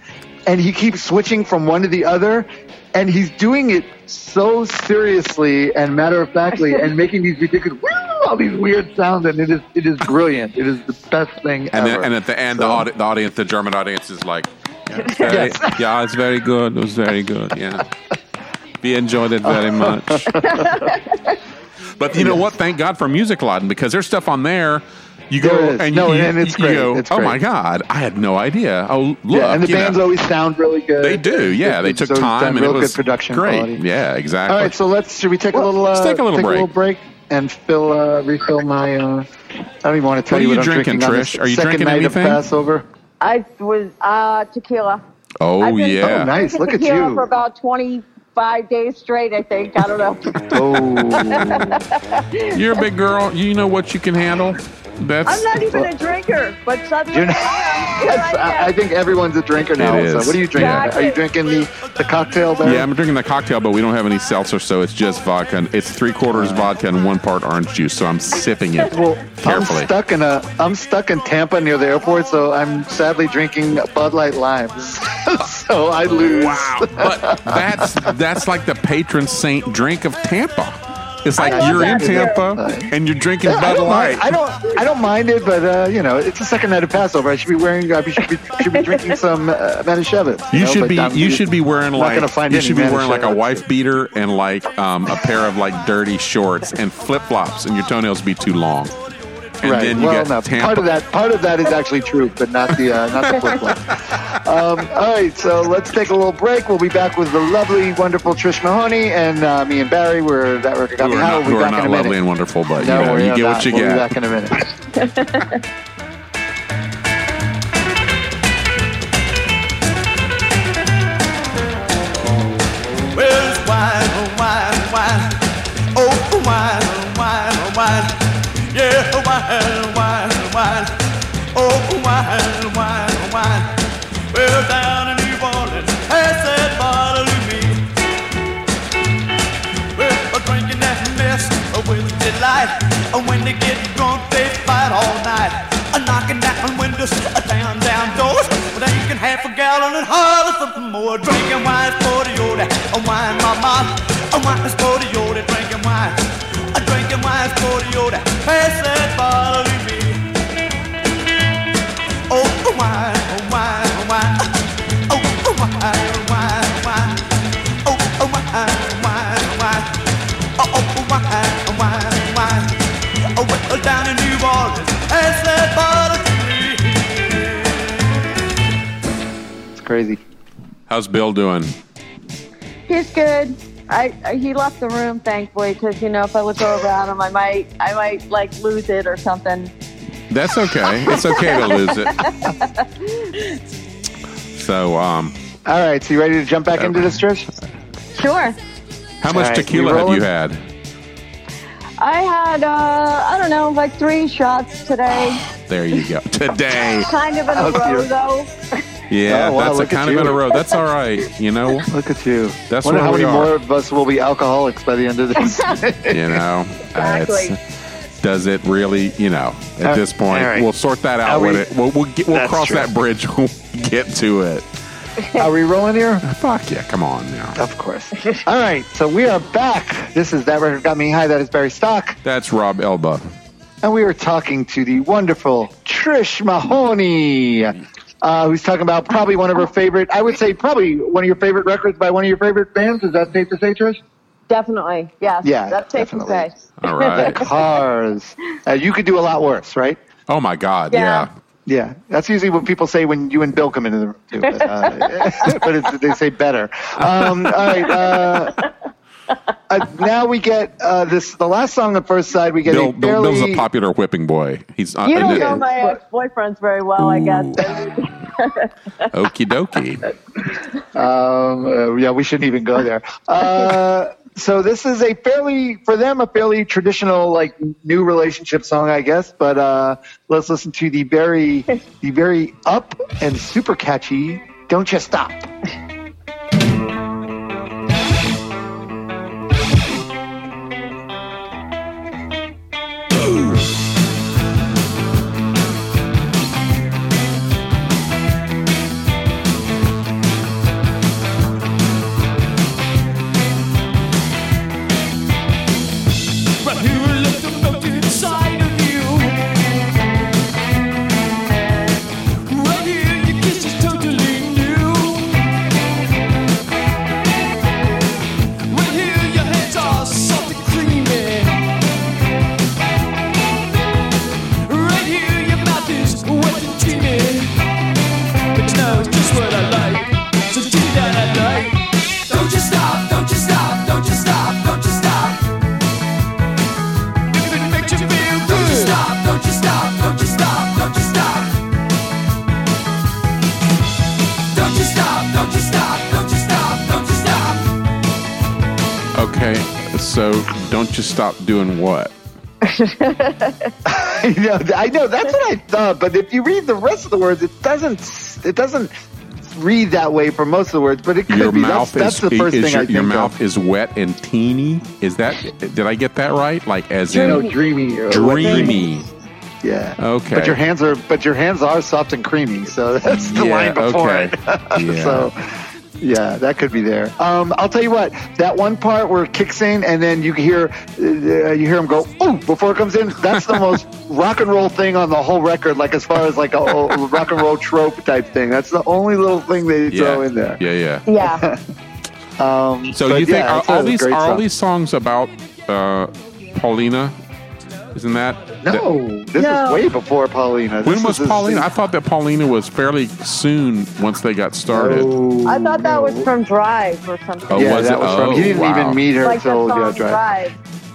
and he keeps switching from one to the other and he's doing it so seriously and matter of factly and making these ridiculous all these weird sounds and it is it is brilliant it is the best thing And ever. then, and at the end, the, audi- the audience, the German audience, is like, yeah, it's very, yeah, it's very good. It was very good. Yeah, we enjoyed it very much. but you know what? Thank God for Musikladen because there's stuff on there. You go and No, you, and it's you great. go, It's oh great. my God, I had no idea. Oh, look, yeah, and the you know. bands always sound really good. They do, yeah. They It's took done time and real it was good production great. quality. Yeah, exactly. All right, so let's should we take a little uh, let's take a little break. And fill uh, refill my uh, I don't even want to tell What are you you what I'm drinking, drinking on this Trish? Are you second drinking night anything? of Passover. I was uh, tequila. oh I've been- yeah. Oh, nice. Look at tequila you. for about 25 days straight, I think. I don't know. Oh, You're a big girl. You know what you can handle. That's I'm not even a drinker, but suddenly You're not- I am. Yes, I I, think everyone's a drinker now. So what are you drinking? Exactly. Are you drinking the, the cocktail there? Yeah, I'm drinking the cocktail, but we don't have any seltzer, so it's just vodka. and- It's three quarters vodka and one part orange juice, so I'm sipping it Well, carefully. I'm stuck in a I'm stuck in Tampa near the airport, so I'm sadly drinking Bud Light limes. so I lose. Wow, but that's that's like the patron saint drink of Tampa. It's like you're in. Tampa and you're drinking Bud Light. I don't. I don't mind it, but uh, you know, it's the second night of Passover. I should be wearing. I should be, should be drinking some uh, Manischewitz. You know, should but be I'm you should be wearing like you should be wearing like a wife beater and like um, a pair of like dirty shorts and flip flops, and your toenails be too long. And right. then you well, get no, Tampa. part of that. Part of that is actually true, but not the uh, not the flip flop. Um, all right, so let's take a little break. We'll be back with the lovely, wonderful Trish Mahoney and uh, me and Barry. We're that record got who me are not, We'll be who are back not in a lovely minute. and wonderful, but you No, know you get not. what you we'll get. Be back in a minute. Well, it's wine, oh, wine, wine. Oh, wine, oh, wine, more. Drinking wine for the old, a gallon and hollering for more. Drinking wine, mama. A wine is for the old, drinking wine. A drinking wine for the old. Pass that bottle to me. Oh, oh, wine, oh, wine, oh, wine. Oh, oh, wine, oh, wine, oh, wine. Oh, oh, wine, oh, wine, oh, wine. Oh, oh, oh, wine, oh, wine, oh, wine. Oh, well, down in New Orleans, pass that me. It's crazy. How's Bill doing? He's good. I, I he left the room thankfully because you know if I look over at him I might I might like lose it or something. That's okay. It's okay to lose it. So, um, All right, so you ready to jump back into this, Trish? Sure. how much All right, tequila you have you had? I had uh I don't know like three shots today. There you go. Today. Kind of in a row though. Yeah, Oh, wow, that's a kind of you. in a row. That's all right. You know, Look at you. That's Wonder how many are. more of us will be alcoholics by the end of this. you know. uh, Exactly. it's- does it really? You know, at Uh, this point, all right. we'll sort that out Are when we- it. We'll we'll, get, we'll cross true. that bridge when we get to it. Are we rolling here? Fuck yeah! Come on now. Of course. All right, so we are back. This is That Record Got Me High. That is Barry Stock. That's Rob Elba. And we are talking to the wonderful Trish Mahoney, uh, who's talking about probably one of her favorite, I would say probably one of your favorite records by one of your favorite bands. Is that safe to say, Trish? Definitely, yes. Yeah, that's safe definitely. to say. All right. Cars. Uh, you could do a lot worse, right? Oh my God! Yeah. Yeah. Yeah, that's usually what people say when you and Bill come into the room, too. But, uh, but it's, they say better. Um, all right. Uh, uh, now we get uh, this. The last song on first side, we get Bill, a Bill, fairly. Bill's a popular whipping boy. He's uh, You don't know my ex-boyfriends very well, I guess. Okie dokie. Um, uh, yeah, we shouldn't even go there. Uh, so this is a fairly, for them, a fairly traditional, like new relationship song, I guess. But uh, let's listen to the very, the very up and super catchy. Don't you stop. don't you stop doing what? I know, I know. That's what I thought. But if you read the rest of the words, it doesn't. It doesn't read that way for most of the words. But it could Your be. mouth that's, is, that's the first is thing your, I think your of. mouth is wet and teeny. Is that did I get that right? Like as No, in dreamy. dreamy? Yeah. Okay. But your hands are but your hands are soft and creamy, so that's the Yeah, line before okay. it. Yeah. so yeah, that could be there. Um, I'll tell you what. That one part where it kicks in, and then you hear uh, you hear him go "ooh" before it comes in. That's the most rock and roll thing on the whole record. Like as far as like a, a rock and roll trope type thing. That's the only little thing they Yeah. throw in there. Yeah, yeah. Yeah. Um, So you think yeah, are all these are all these songs about uh, Paulina? Isn't that that- No, this No. is way before Paulina. when This was is- Paulina? I thought that Paulina was fairly soon once they got started. Oh, I thought that was from Drive or something. Oh, yeah, was that it? was from. Oh, He didn't wow. even meet her like the song yeah, Drive. Drive.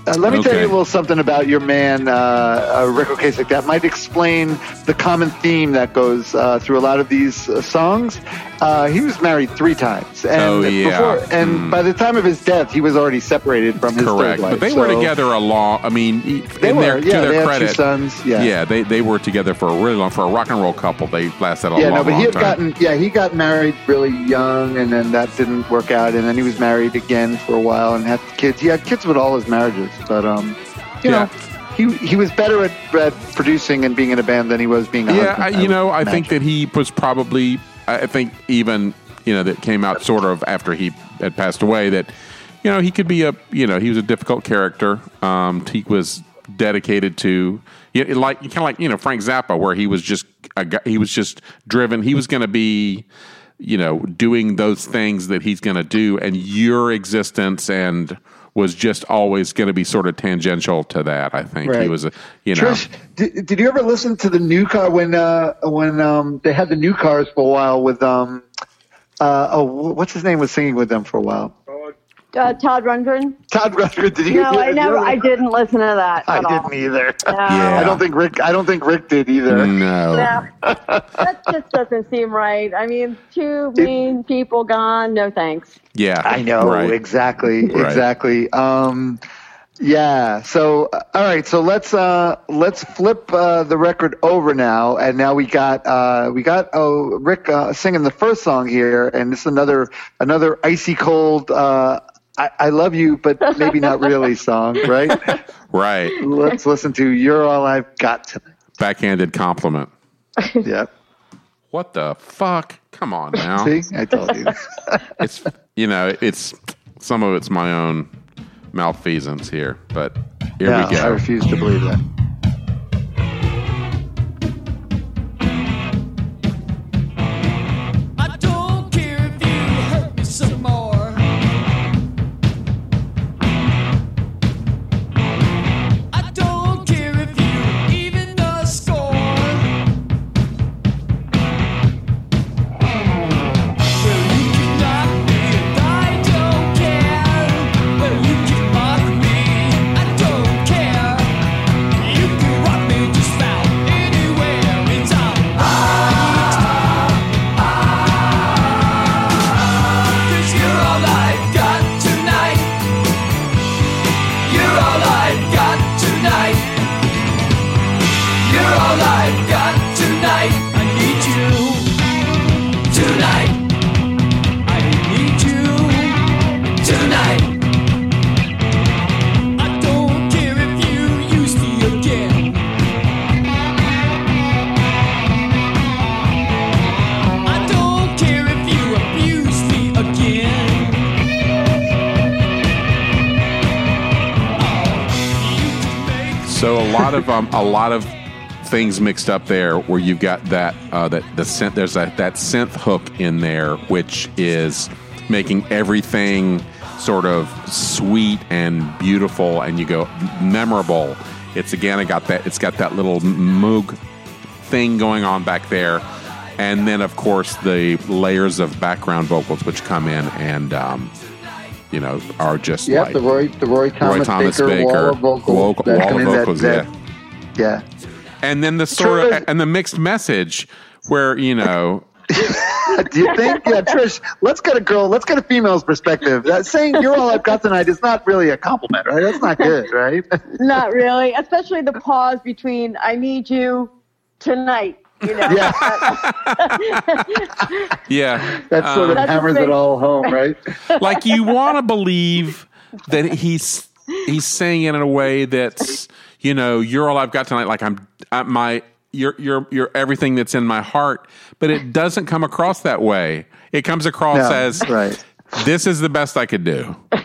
Uh, let me tell you a little something about your man, uh, uh, Ric Ocasek. That might explain the common theme that goes uh, through a lot of these uh, songs. Uh, he was married three times, and Oh, yeah. before, and Mm. by the time of his death, he was already separated from his Correct, third wife. but they were together a long. I mean, They were, their, yeah. to they their had two sons. Yeah, yeah, they they were together for a really long for a rock and roll couple. They lasted a yeah, long, no, but he had time. gotten yeah he got married really young, and then that didn't work out, and then he was married again for a while and had kids. He had kids with all his marriages, but um, you Yeah. know, he he was better at, at producing and being in a band than he was being. A yeah, I, husband, you know, would I think that he was probably. I I think even you know that came out sort of after he had passed away. That you know he could be a you know he was a difficult character. Um, he was dedicated to you know, like kind of like you know Frank Zappa, where he was just a guy, he was just driven. He was going to be you know doing those things that he's going to do, and your existence and was just always going to be sort of tangential to that. I think he was a you know. Trish, did, did you ever listen to the new car when uh, when um, they had the new cars for a while with um, uh, oh what's his name was singing with them for a while? Uh, Todd Rundgren? Todd Rundgren. Did you? No, I never. I didn't listen to that. I at all. didn't either. No. Yeah. I don't think Ric. I don't think Ric did either. no. No, that just doesn't seem right. I mean, two mean people gone. No thanks. Yeah, I know Right. exactly, Right. exactly. Um, yeah. So, uh, all right. So let's uh, let's flip uh, the record over now, and now we got uh, we got oh Ric uh, singing the first song here, and this is another another icy cold uh, I, I love you, but maybe not really song, right? Right. Let's listen to You're All I've Got Tonight. Backhanded compliment. Yeah. What the fuck? Come on now. See, I told you. It's you know, it's some of it's my own malfeasance here, but here yeah, we go. I refuse to believe that. A lot of things mixed up there, where you've got that uh, that the synth. There's that that synth hook in there, which is making everything sort of sweet and beautiful, and you go memorable. It's again, I got that. It's got that little moog thing going on back there, and then of course the layers of background vocals which come in and. Um, you know, are just yeah like the Roy, the Roy Thomas, Roy Thomas Baker, Baker, wall of vocals. vocal- that wall of in that- vocals, that- yeah. yeah. and then the sort Trish- of and the mixed message where you know Do you think? Yeah, Trish, let's get a girl, let's get a female's perspective. That saying you're all I've got tonight is not really a compliment, right? That's not good, right? Not really, especially the pause between "I need you tonight." You know, Yeah. yeah That sort of um, That's hammers it all home, right? like you want to believe that he's he's saying it in a way that's you know you're all I've got tonight like I'm, i my you're you're you're everything that's in my heart but it doesn't come across that way it comes across No, as right. this is the best I could do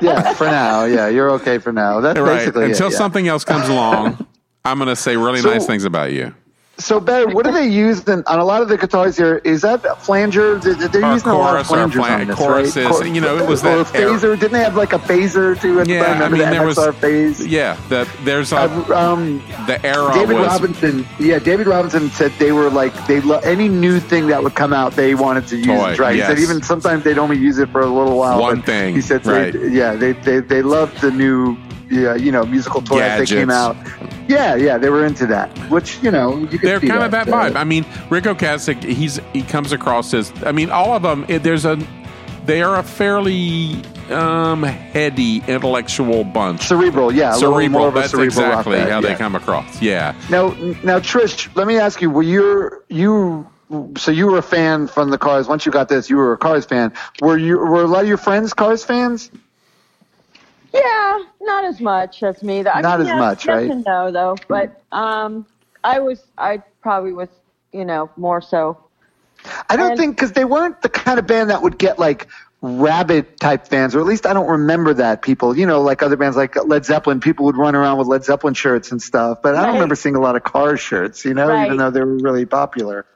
Yeah, for now. Yeah, you're okay for now. That's right basically it, until yeah. something else comes along I'm gonna say really So- nice things about you So, Ben, what do they use in, on a lot of the guitars here? Is that flanger? They- They're Or using a lot of flangers flan- on this, choruses, right? you know, it was that era. phaser. Didn't they have like a phaser too? yeah I mean the there was MXR phase. yeah that there's a Uh, um, the era David was Robinson, yeah, David Robinson said they were like they lo- any new thing that would come out, they wanted to use Toy, it. Right? He said even sometimes they'd only use it for a little while. One thing, He said, right. yeah, they they they loved the new, yeah, you know, musical toys that came out. Yeah, yeah, they were into that. Which you know, you they're see kind of that uh, vibe. I mean, Ric Ocasek, he's he comes across as. I mean, all of them. There's a. They are a fairly um, heady, intellectual bunch. cerebral, yeah, cerebral. more of a That's cerebral exactly band, how they come across. Yeah. Now, now, Trish, let me ask you: Were you you? So you were a fan from the Cars. Once you got this, you were a Cars fan. Were you? Were a lot of your friends Cars fans? Yeah, not as much as me. I Not mean, as yes- much, yes right? and no, though. But um, I was, I probably was, you know, more so. I don't And- think because they weren't the kind of band that would get like rabid type fans, or at least I don't remember that. People, you know, like other bands like Led Zeppelin, people would run around with Led Zeppelin shirts and stuff. But I don't remember seeing a lot of Cars shirts, you know, Right. even though they were really popular.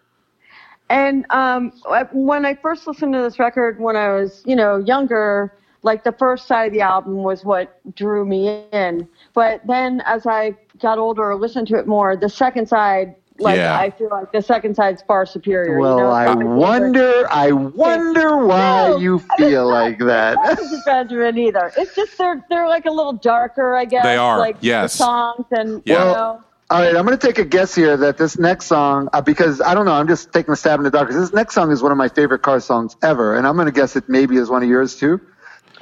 And um, when I first listened to this record when I was, you know, younger, like the first side of the album was what drew me in. But then as I got older, or listened to it more, the second side, like Yeah. I feel like the second side's far superior. Well, you know? I It's my favorite. wonder, I wonder why No, you feel it's not- like that. It's not just Benjamin either. It's just they're they're like a little darker, I guess. They are, Like yes. The songs and Yeah. you Well, know. All right, I'm going to take a guess here that this next song, uh, because I don't know, I'm just taking a stab in the dark. 'cause This next song is one of my favorite car songs ever, and I'm going to guess it maybe is one of yours too.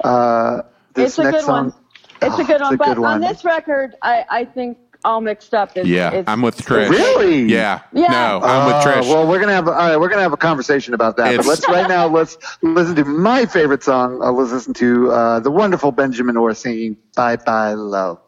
Uh, this It's a next good song, one. It's Oh, a good one. a but good on one. this record, I, I think all mixed up. It's, Yeah, it's, I'm with Trish. Really? Yeah. Yeah. No, I'm with Oh, Trish. Well, we're gonna have all right. We're gonna have a conversation about that. It's- But let's right now. Let's listen to my favorite song. Uh, let's listen to uh, the wonderful Benjamin Orr singing "Bye Bye Love."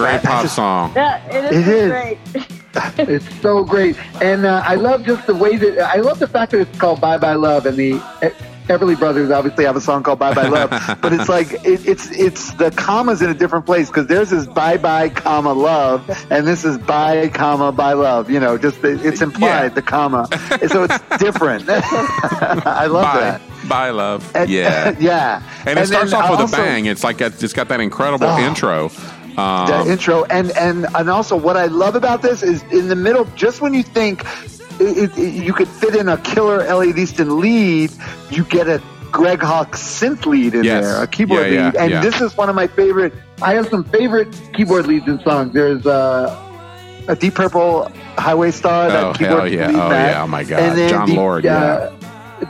Great bad. I pop just- song. Yeah, it is, It is. great. It's so great, and uh, I love just the way that I love the fact that it's called "Bye Bye Love," and the E- Everly Brothers obviously have a song called "Bye Bye Love," but it's like it, it's it's the commas in a different place because theirs is "Bye Bye, comma Love," and this is "Bye, comma Bye Love." You know, just the, it's implied Yeah. the comma, And so it's different. I love Bye. that. Bye, love. And- yeah. yeah, And it starts off with also- a bang. It's like it's it's got that incredible Oh. intro. Um, the intro and and and also what I love about this is in the middle, just when you think it, it, you could fit in a killer Elliot Easton lead, you get a Greg Hawkes synth lead in Yes. there, a keyboard Yeah, yeah, lead, and yeah. this is one of my favorite. I have some favorite keyboard leads in songs. There's uh, a Deep Purple Highway Star. Oh, keyboard hell yeah. lead Oh, that. yeah. Oh, my God. Jon the, Lord, uh,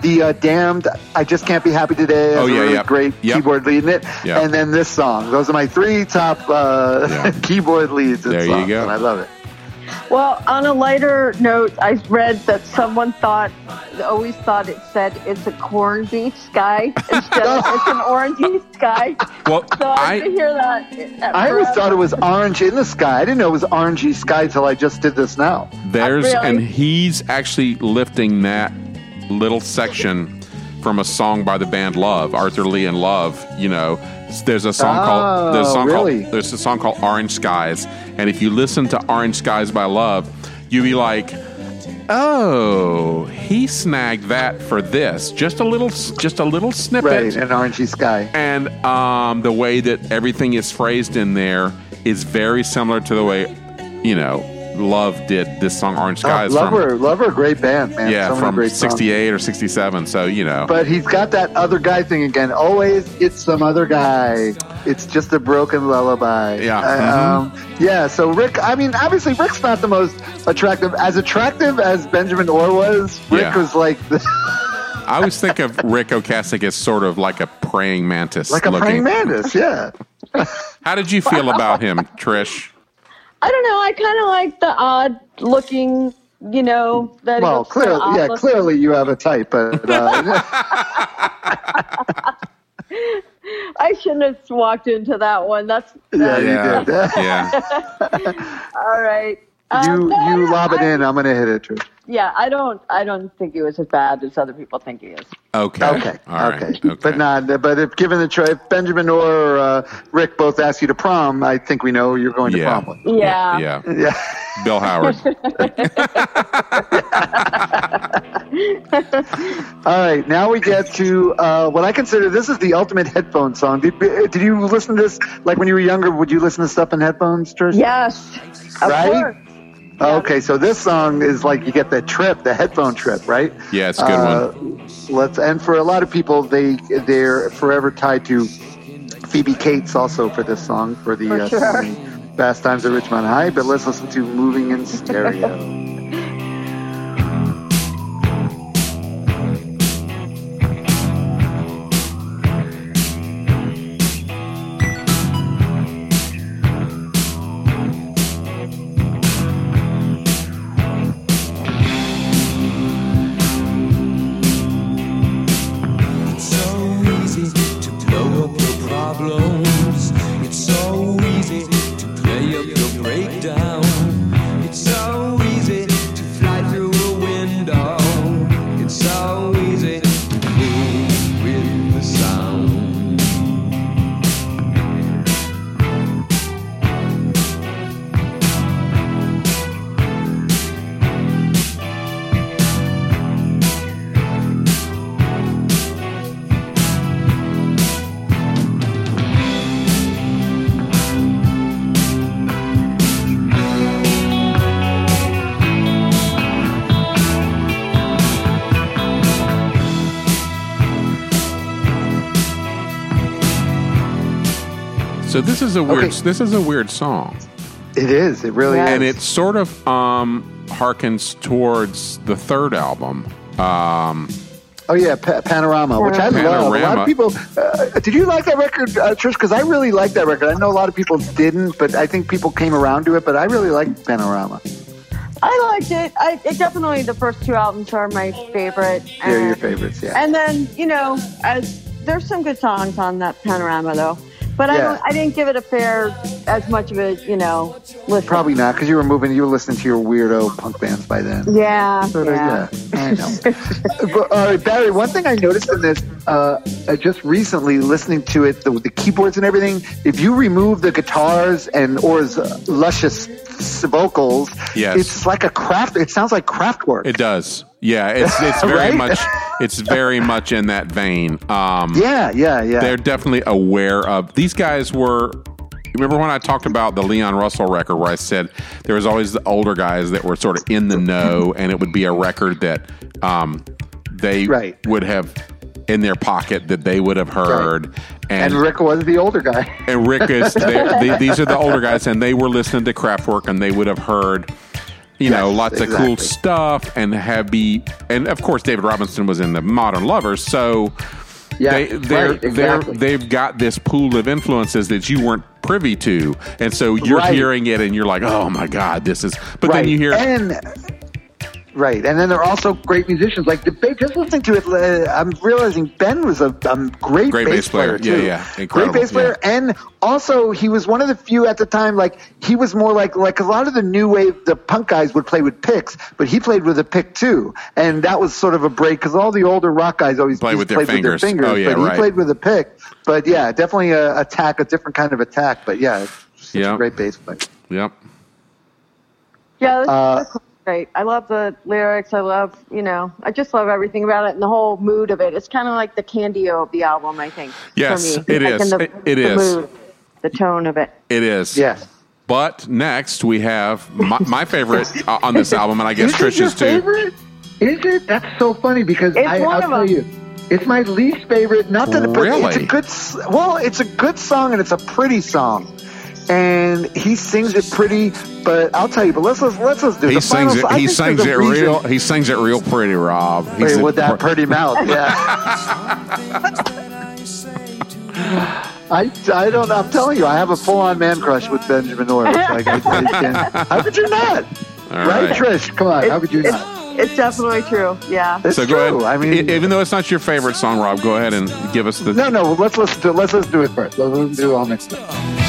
The uh, Damned, I Just Can't Be Happy Today. Oh, yeah, really yep. great Yep. keyboard lead in it. Yep. And then this song. Those are my three top uh, Yeah. keyboard leads in There you go. and I love it. Well, on a lighter note, I read that someone thought, always thought it said it's a corn beef sky instead of it's an orangey sky. well, So I, I hear that. at I always thought it was orange in the sky. I didn't know it was orangey sky till I just did this now. There's Really? and he's actually lifting that little section from a song by the band Love, Arthur Lee and Love. You know, there's a song called there's a Oh, song really? called there's a song called Orange Skies, and if you listen to Orange Skies by Love, you'd be like. Oh, he snagged that for this. Just a little, just a little snippet Right, an orangey sky. and um, the way that everything is phrased in there is very similar to the way you know Love did this song Orange Oh, Skies Lover, from Lover, great band, man. yeah So from great songs. '68 or '67. So you know, But he's got that other guy thing again. Always, it's some other guy. It's just a broken lullaby. Yeah. Uh, um, yeah. So Ric, I mean, obviously Ric's not the most attractive. As attractive as Benjamin Orr was, Ric Yeah. was like the, I always think of Ric Ocasek as sort of like a praying mantis. like a looking. praying mantis. Yeah. How did you feel about him, Trish? I don't know. I kind of like the odd looking, you know. That Well, clearly, yeah, looking. clearly you have a type, but uh, I shouldn't have walked into that one. That's, yeah, that's you did. Yeah, all right. Um, you no, you lob it I- in, I'm gonna hit it. Trish. Yeah, I don't. I don't think he was as bad as other people think he is. okay, Okay. all right, okay. But not. But if given the choice, if Benjamin or uh, Ric both ask you to prom, I think we know you're going to prom with. Yeah. yeah, Yeah. Bill Howard. All right. Now we get to uh, what I consider this is the ultimate headphone song. Did, did you listen to this like when you were younger? Would you listen to stuff in headphones, Trish? Yes. Of Right? Course. Oh, Okay. So this song is like you get the trip, the headphone trip, right? Yeah, it's a good Uh, one. Let's and for a lot of people, they they're forever tied to Phoebe Cates also for this song for the For uh, sure. Fast Times at Ridgemont High. But let's listen to Moving in Stereo. is a weird. Okay. This is a weird song, It is. It really Yeah. is. and it sort of um, harkens towards the third album. Um, Oh yeah, pa- Panorama, which I love. A lot of people. Uh, did you like that record, uh, Trish? Because I really like that record. I know a lot of people didn't, but I think people came around to it. But I really like Panorama. I liked it. I it definitely the first two albums are my favorite. They're and- your favorites, yeah. And then you know, as there's some good songs on that panorama though, but I don't. I didn't give it a fair as much of a you know listen. Probably not, because you were moving. You were listening to your weirdo punk bands by then. Yeah, But, uh, yeah. yeah, I know. but, all right, Barry. One thing I noticed in this, uh, uh, just recently listening to it, the, the keyboards and everything. If you remove the guitars and Orr's uh, luscious vocals, Yes. it's like a craft. It sounds like Kraftwerk. it does. Yeah, it's it's very Right? much. It's very much in that vein. Um, yeah, yeah, yeah. they're definitely aware of these guys were remember when i talked about the leon russell record where i said there was always the older guys that were sort of in the know and it would be a record that um, they Right. would have in their pocket that they would have heard and and, Ric was the older guy. and ric is they, these are the older guys and they were listening to Kraftwerk and they would have heard you know Yes, lots of cool stuff and have be and of course david robinson was in the modern lovers so Yeah, they, they're, right, exactly. they're, they've got this pool of influences that you weren't privy to, and so you're Right. hearing it, and you're like, "Oh my god, this is." But right. then you hear, and right, and then there are also great musicians. Like the ba- just listening to it, uh, I'm realizing Ben was a um, great, Great bass player. too. Yeah, yeah. Incredible, Great bass player, yeah. and also he was one of the few at the time. Like he was more like like a lot of the new wave, the punk guys would play with picks, but he played with a pick too, and that was sort of a break because all the older rock guys always Play with their played fingers. with their fingers, Oh, yeah, but he played with a pick. But yeah, definitely a attack, a different kind of attack. But yeah, such Yeah. a great bass player. "Yep, Yeah, Uh, that's great. I love the lyrics. I love, you know, I just love everything about it and the whole mood of it. It's kind of like the Candy-O of the album, I think. Yes, for me. it Like is. The, It- it the is. Mood, the tone of it. it is." Yes. But next we have my, my favorite uh, on this album, and I guess Is Trish's too. favorite? Is it? That's so funny because It's I, one I'll of tell them. you, it's my least favorite. Not that, it, it's a good. Well, it's a good song and it's a pretty song, and he sings it pretty. But I'll tell you. But let's let's let's, let's do He the final sings it. song. He sings it a reason- real. He sings it real pretty, Rob. He's Wait, a- with that pretty mouth, yeah. I, I don't. I'm telling you, I have a full on man crush with Benjamin Orr. It's Like, I, I can't, how could you not? All right, right. Trish? Come on, how could you it's, not? it's definitely true. Yeah. It's So true. go ahead. I mean, even though it's not your favorite song, Rob, go ahead and give us the. No, no. Let's listen to let's listen to it first. Let's listen to it all mixed up.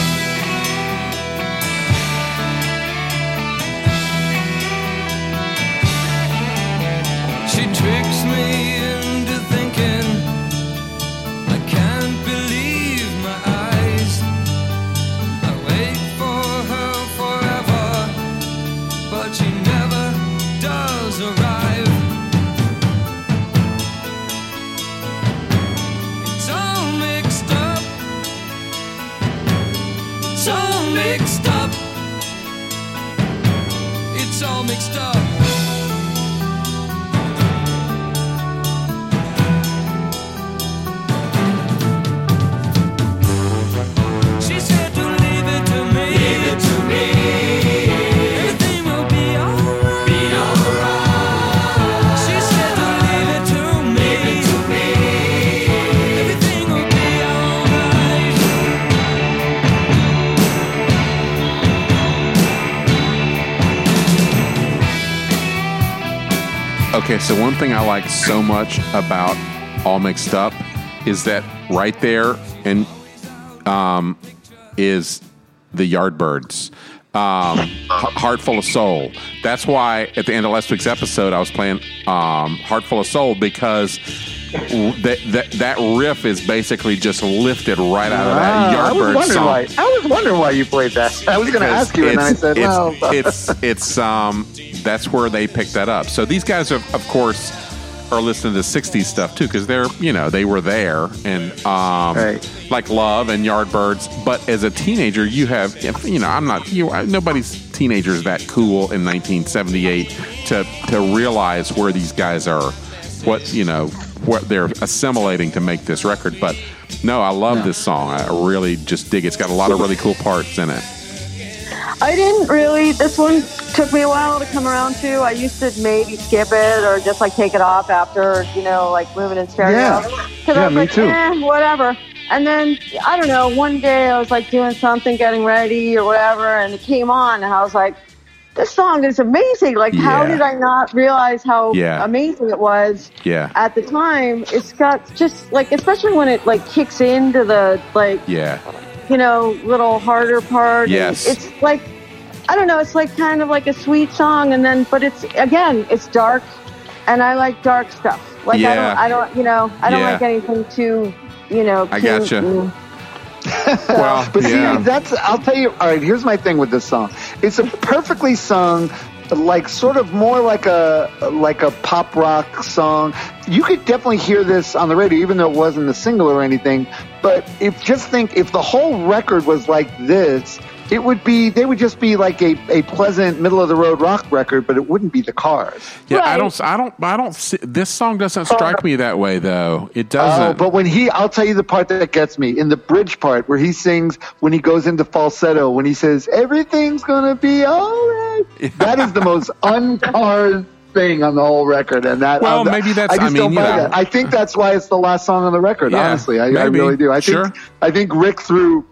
So one thing I like so much about All Mixed Up is that right there and um, is the Yardbirds. Um, Heart Full of Soul. That's why at the end of last week's episode, I was playing um, Heart Full of Soul because that, that that riff is basically just lifted right out of that Ah, I was Yardbird song. why. I was wondering why you played that. I was going to ask you, and I said, it's, "Well, it's it's um that's where they picked that up. So these guys, are, of course, are listening to '60s stuff too because they're you know they were there and um Right. like Love and Yardbirds. But as a teenager, you have you know I'm not you nobody's teenager is that cool in 1978 to to realize where these guys are what you know what they're assimilating to make this record. But no, I love this song. I really just dig it. It's got a lot of really cool parts in it. I didn't really. This one took me a while to come around to. I used to maybe skip it or just like take it off after, you know, like moving in stereo. Yeah. Yeah, I was me like, too. Eh, whatever. And then I don't know. One day I was like doing something, getting ready or whatever, and it came on, and I was like, "This song is amazing! Like, how did I not realize how Yeah. amazing it was?" Yeah. At the time, it's got just like, especially when it like kicks into the like Yeah. You know, little harder part. and Yes. It's like, I don't know, it's like kind of like a sweet song. And then, but it's, again, it's dark. And I like dark stuff. Like, I Yeah. don't, I don't, you know, I don't Yeah. like anything too, you know, I cute gotcha. and- Well, But yeah. see, that's I'll tell you. All right, here's my thing with this song. It's a perfectly sung, like sort of more like a like a pop rock song. You could definitely hear this on the radio, even though it wasn't a single or anything. But if just think if the whole record was like this, it would be they would just be like a, a pleasant middle of the road rock record, but it wouldn't be the Cars. Yeah, I don't, I don't, I don't. See, this song doesn't strike me that way, though. It Oh, doesn't. but when he, I'll tell you the part that gets me in the bridge part where he sings when he goes into falsetto when he says everything's gonna be all right. That is the most uncars thing on the whole record, and that. Well, I'm- maybe that's- I just I mean, don't buy know. that. I think that's why it's the last song on the record. Yeah, honestly, I, I really do. I think Sure. I think Ric threw.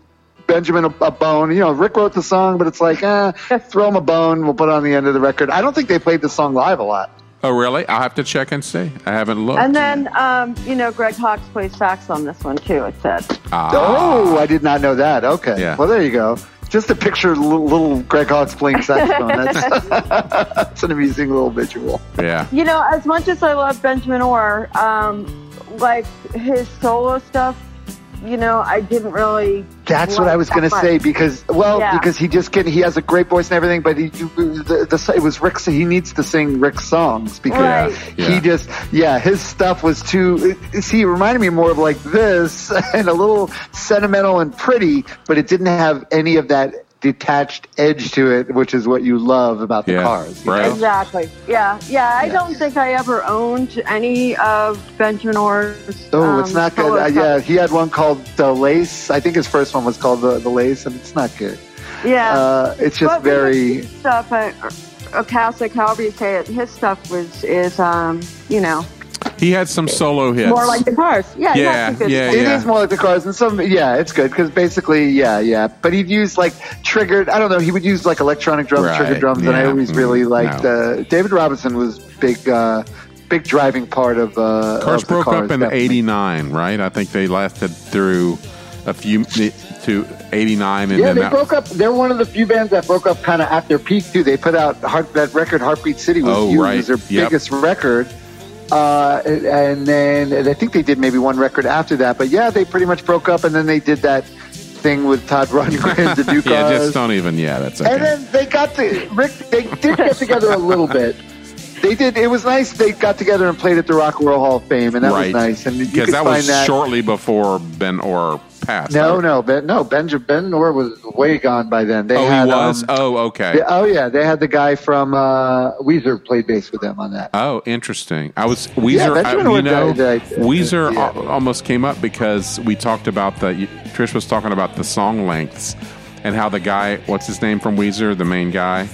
Benjamin a, a bone. You know, Ric wrote the song, but it's like, eh, throw him a bone. We'll put it on the end of the record. I don't think they played the song live a lot. oh, really? I'll have to check and see. I haven't looked. And then, um, you know, Greg Hawkes plays sax on this one too, it said. Ah, Oh, I did not know that. Okay. Yeah. Well, there you go. Just a picture of little, little Greg Hawkes playing saxophone. That's, that's an amusing little visual. yeah. You know, as much as I love Benjamin Orr, um, like his solo stuff, you know, I didn't really. That's what I was going to say because, well, Yeah. because he just get he has a great voice and everything, but he the, the it was Ric's. He needs to sing Ric's songs because Right. Yeah. he just yeah his stuff was too. See, it reminded me more of like this and a little sentimental and pretty, but it didn't have any of that detached edge to it, which is what you love about the Yeah, cars. right. know? Exactly. Yeah, yeah. I don't think I ever owned any of Benjamin Orr's. Oh, um, it's not good. Uh, yeah, he had one called the Lace. I think his first one was called the, the Lace, and it's not good. Yeah. Uh, it's just But with very. his stuff. Uh, Ocasek, however you say it, his stuff was is um, you know, He had some solo hits. more like the cars. Yeah, he had Yeah, yeah. It is more like the cars, and some, yeah, it's good because basically, yeah, yeah. But he'd use like triggered. I don't know. He would use like electronic drums, Right, triggered drums, and I always mm, really liked. no. Uh, David Robinson was big, uh, big driving part of. Uh, Cars of the broke cars, up in definitely. '89, right? I think they lasted through a few to '89, and Yeah, then they that, broke up. They're one of the few bands that broke up kind of at their peak too. They put out heart, that record, Heartbeat City, was Oh, huge. right. It was their Yep. biggest record. Uh, and then and I think they did maybe one record after that. But yeah, they pretty much broke up, and then they did that thing with Todd Rundgren to do yeah, just don't even. Yeah, that's okay. And then they got to Ric. They did get together a little bit. They did. It was nice. They got together and played at the Rock and Roll Hall of Fame, and that right, was nice. And because that was that. shortly before Ben Orr passed. no, right? no, Ben, no. Benjamin Ben Orr was way gone by then. They Oh, had, he was. um, oh, okay. they- oh yeah, they had the guy from uh, Weezer played bass with them on that. Oh, interesting. I was Weezer. that's I, when you we- know, that- that- Weezer yeah. al- almost came up because we talked about the. Trish was talking about the song lengths and how the guy, what's his name from Weezer, the main guy,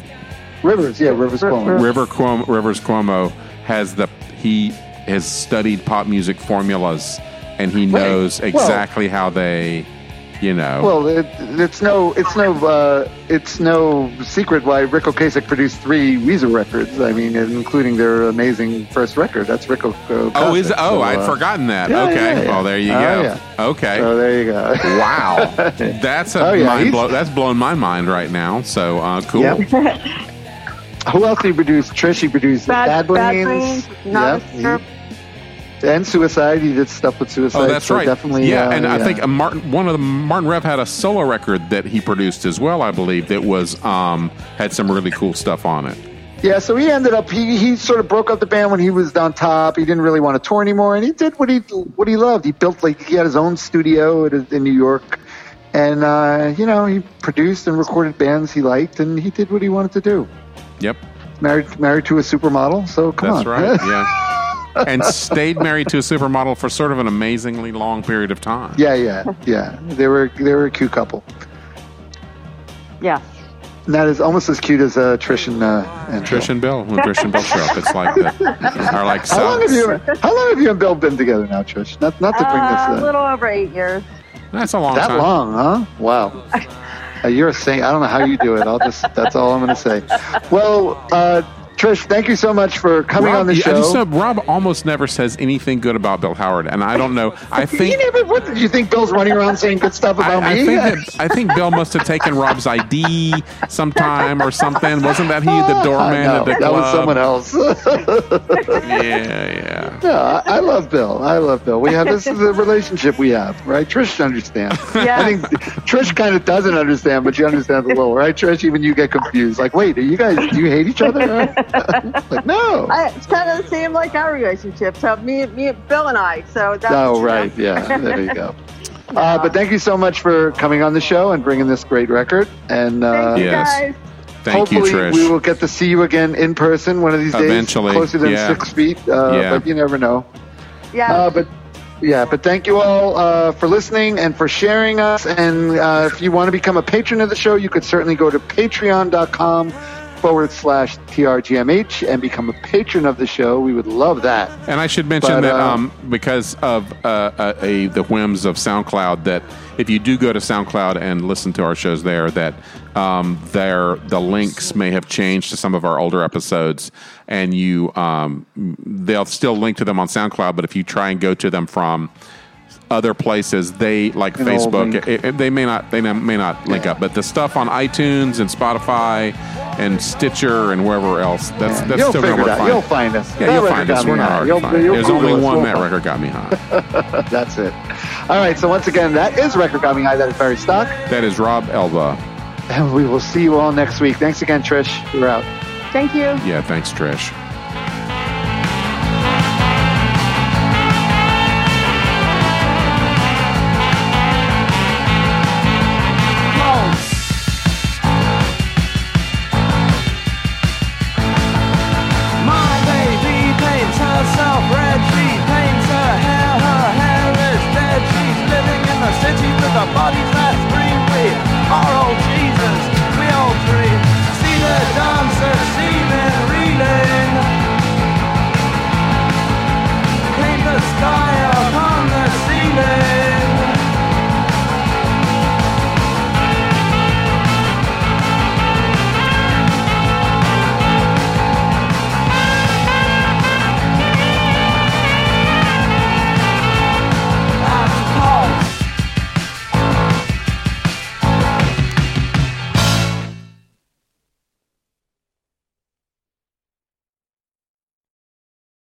Rivers, yeah, Rivers Cuomo. River Cuomo, Rivers Cuomo, has the he has studied pop music formulas and he knows Well- exactly how they, you know. Well, it, it's no, it's no, uh, it's no secret why Ric Ocasek produced three Weezer records. I mean, including their amazing first record. That's Ric Ocasek. oh, is oh, So, I'd uh, forgotten that. yeah, okay, yeah, yeah. well there you Oh, go. yeah. Okay. So there you go. Wow, that's a Oh, yeah, mind blow. That's blowing my mind right now. So uh, cool. Yep. Who else did he produce? Trish, he produced Bad, Bad, bad Brains. brains, not Yep, a he- Strip. And Suicide. He did stuff with Suicide. Oh, that's so right. Definitely. yeah, uh, and I think Martin, one of the Martin Rev had a solo record that he produced as well. I believe that was um, had some really cool stuff on it. Yeah, so he ended up he he sort of broke up the band when he was on top. He didn't really want to tour anymore, and he did what he what he loved. He built like he had his own studio in New York, and uh, you know he produced and recorded bands he liked, and he did what he wanted to do. Yep, Married married to a supermodel, so come that's on. right. Yeah. And stayed married to a supermodel for sort of an amazingly long period of time. Yeah, yeah, yeah. They were they were a cute couple. Yeah. And that is almost as cute as uh, Trish and uh, and Trish and Bill, when Trish and Bill show up, it's like the, are like How long have you How long have you and Bill been together now, Trish? Not not to bring Uh, this a little over eight years. That's a long that time. long, huh? Wow. Uh, you're a saint. I don't know how you do it. I'll just that's all I'm going to say. Well, uh, Trish, thank you so much for coming Rob, on the yeah, I show. just know Rob almost never says anything good about Bill Howard, and I don't know. I you think never, what did you think Bill's running around saying good stuff about I, I me? think that I think Bill must have taken Rob's ID sometime or something. Wasn't that he the ah, doorman no, at the that was someone else. Yeah, yeah. no, I, I love Bill. I love Bill. We have this is the relationship we have, right? Trish understands. Yeah. I think Trish kind of doesn't understand, but she understands a little, right? Trish, even you get confused. Like, wait, are you guys? Do you hate each other? like, no. I, it's kind of the same like our relationship. So me, me, Bill and I. So that's Oh, right. Yeah. There you go. Uh, but thank you so much for coming on the show and bringing this great record. And uh, Thank you Yes. guys. Thank you, hopefully Trish. we will get to see you again in person one of these days. Eventually, Closer than yeah. six feet. Uh, Yeah. But you never know. Yeah. Uh, but yeah, but thank you all uh, for listening and for sharing us. And uh, if you want to become a patron of the show, you could certainly go to patreon.com forward slash TRGMH and become a patron of the show. We would love that. And I should mention But, that uh, um, because of uh, uh, a, the whims of SoundCloud, that if you do go to SoundCloud and listen to our shows there, that um, there the links may have changed to some of our older episodes, and you um, they'll still link to them on SoundCloud. But if you try and go to them from other places, they like An old Facebook, it, it- they may not they may not link Yeah. up. But the stuff on iTunes and Spotify and Stitcher and wherever else, that's that's You'll still figure going to it work fine. You'll find us. Yeah, That you'll find us. We're not hard You'll- to find. you'll There's Google only us. one We'll that record got me high. That's it. All right. So once again, that is Record Got Me High. That is Barry Stock. That is Rob Elba. And we will see you all next week. Thanks again, Trish. We're out. Thank you. Yeah, thanks, Trish.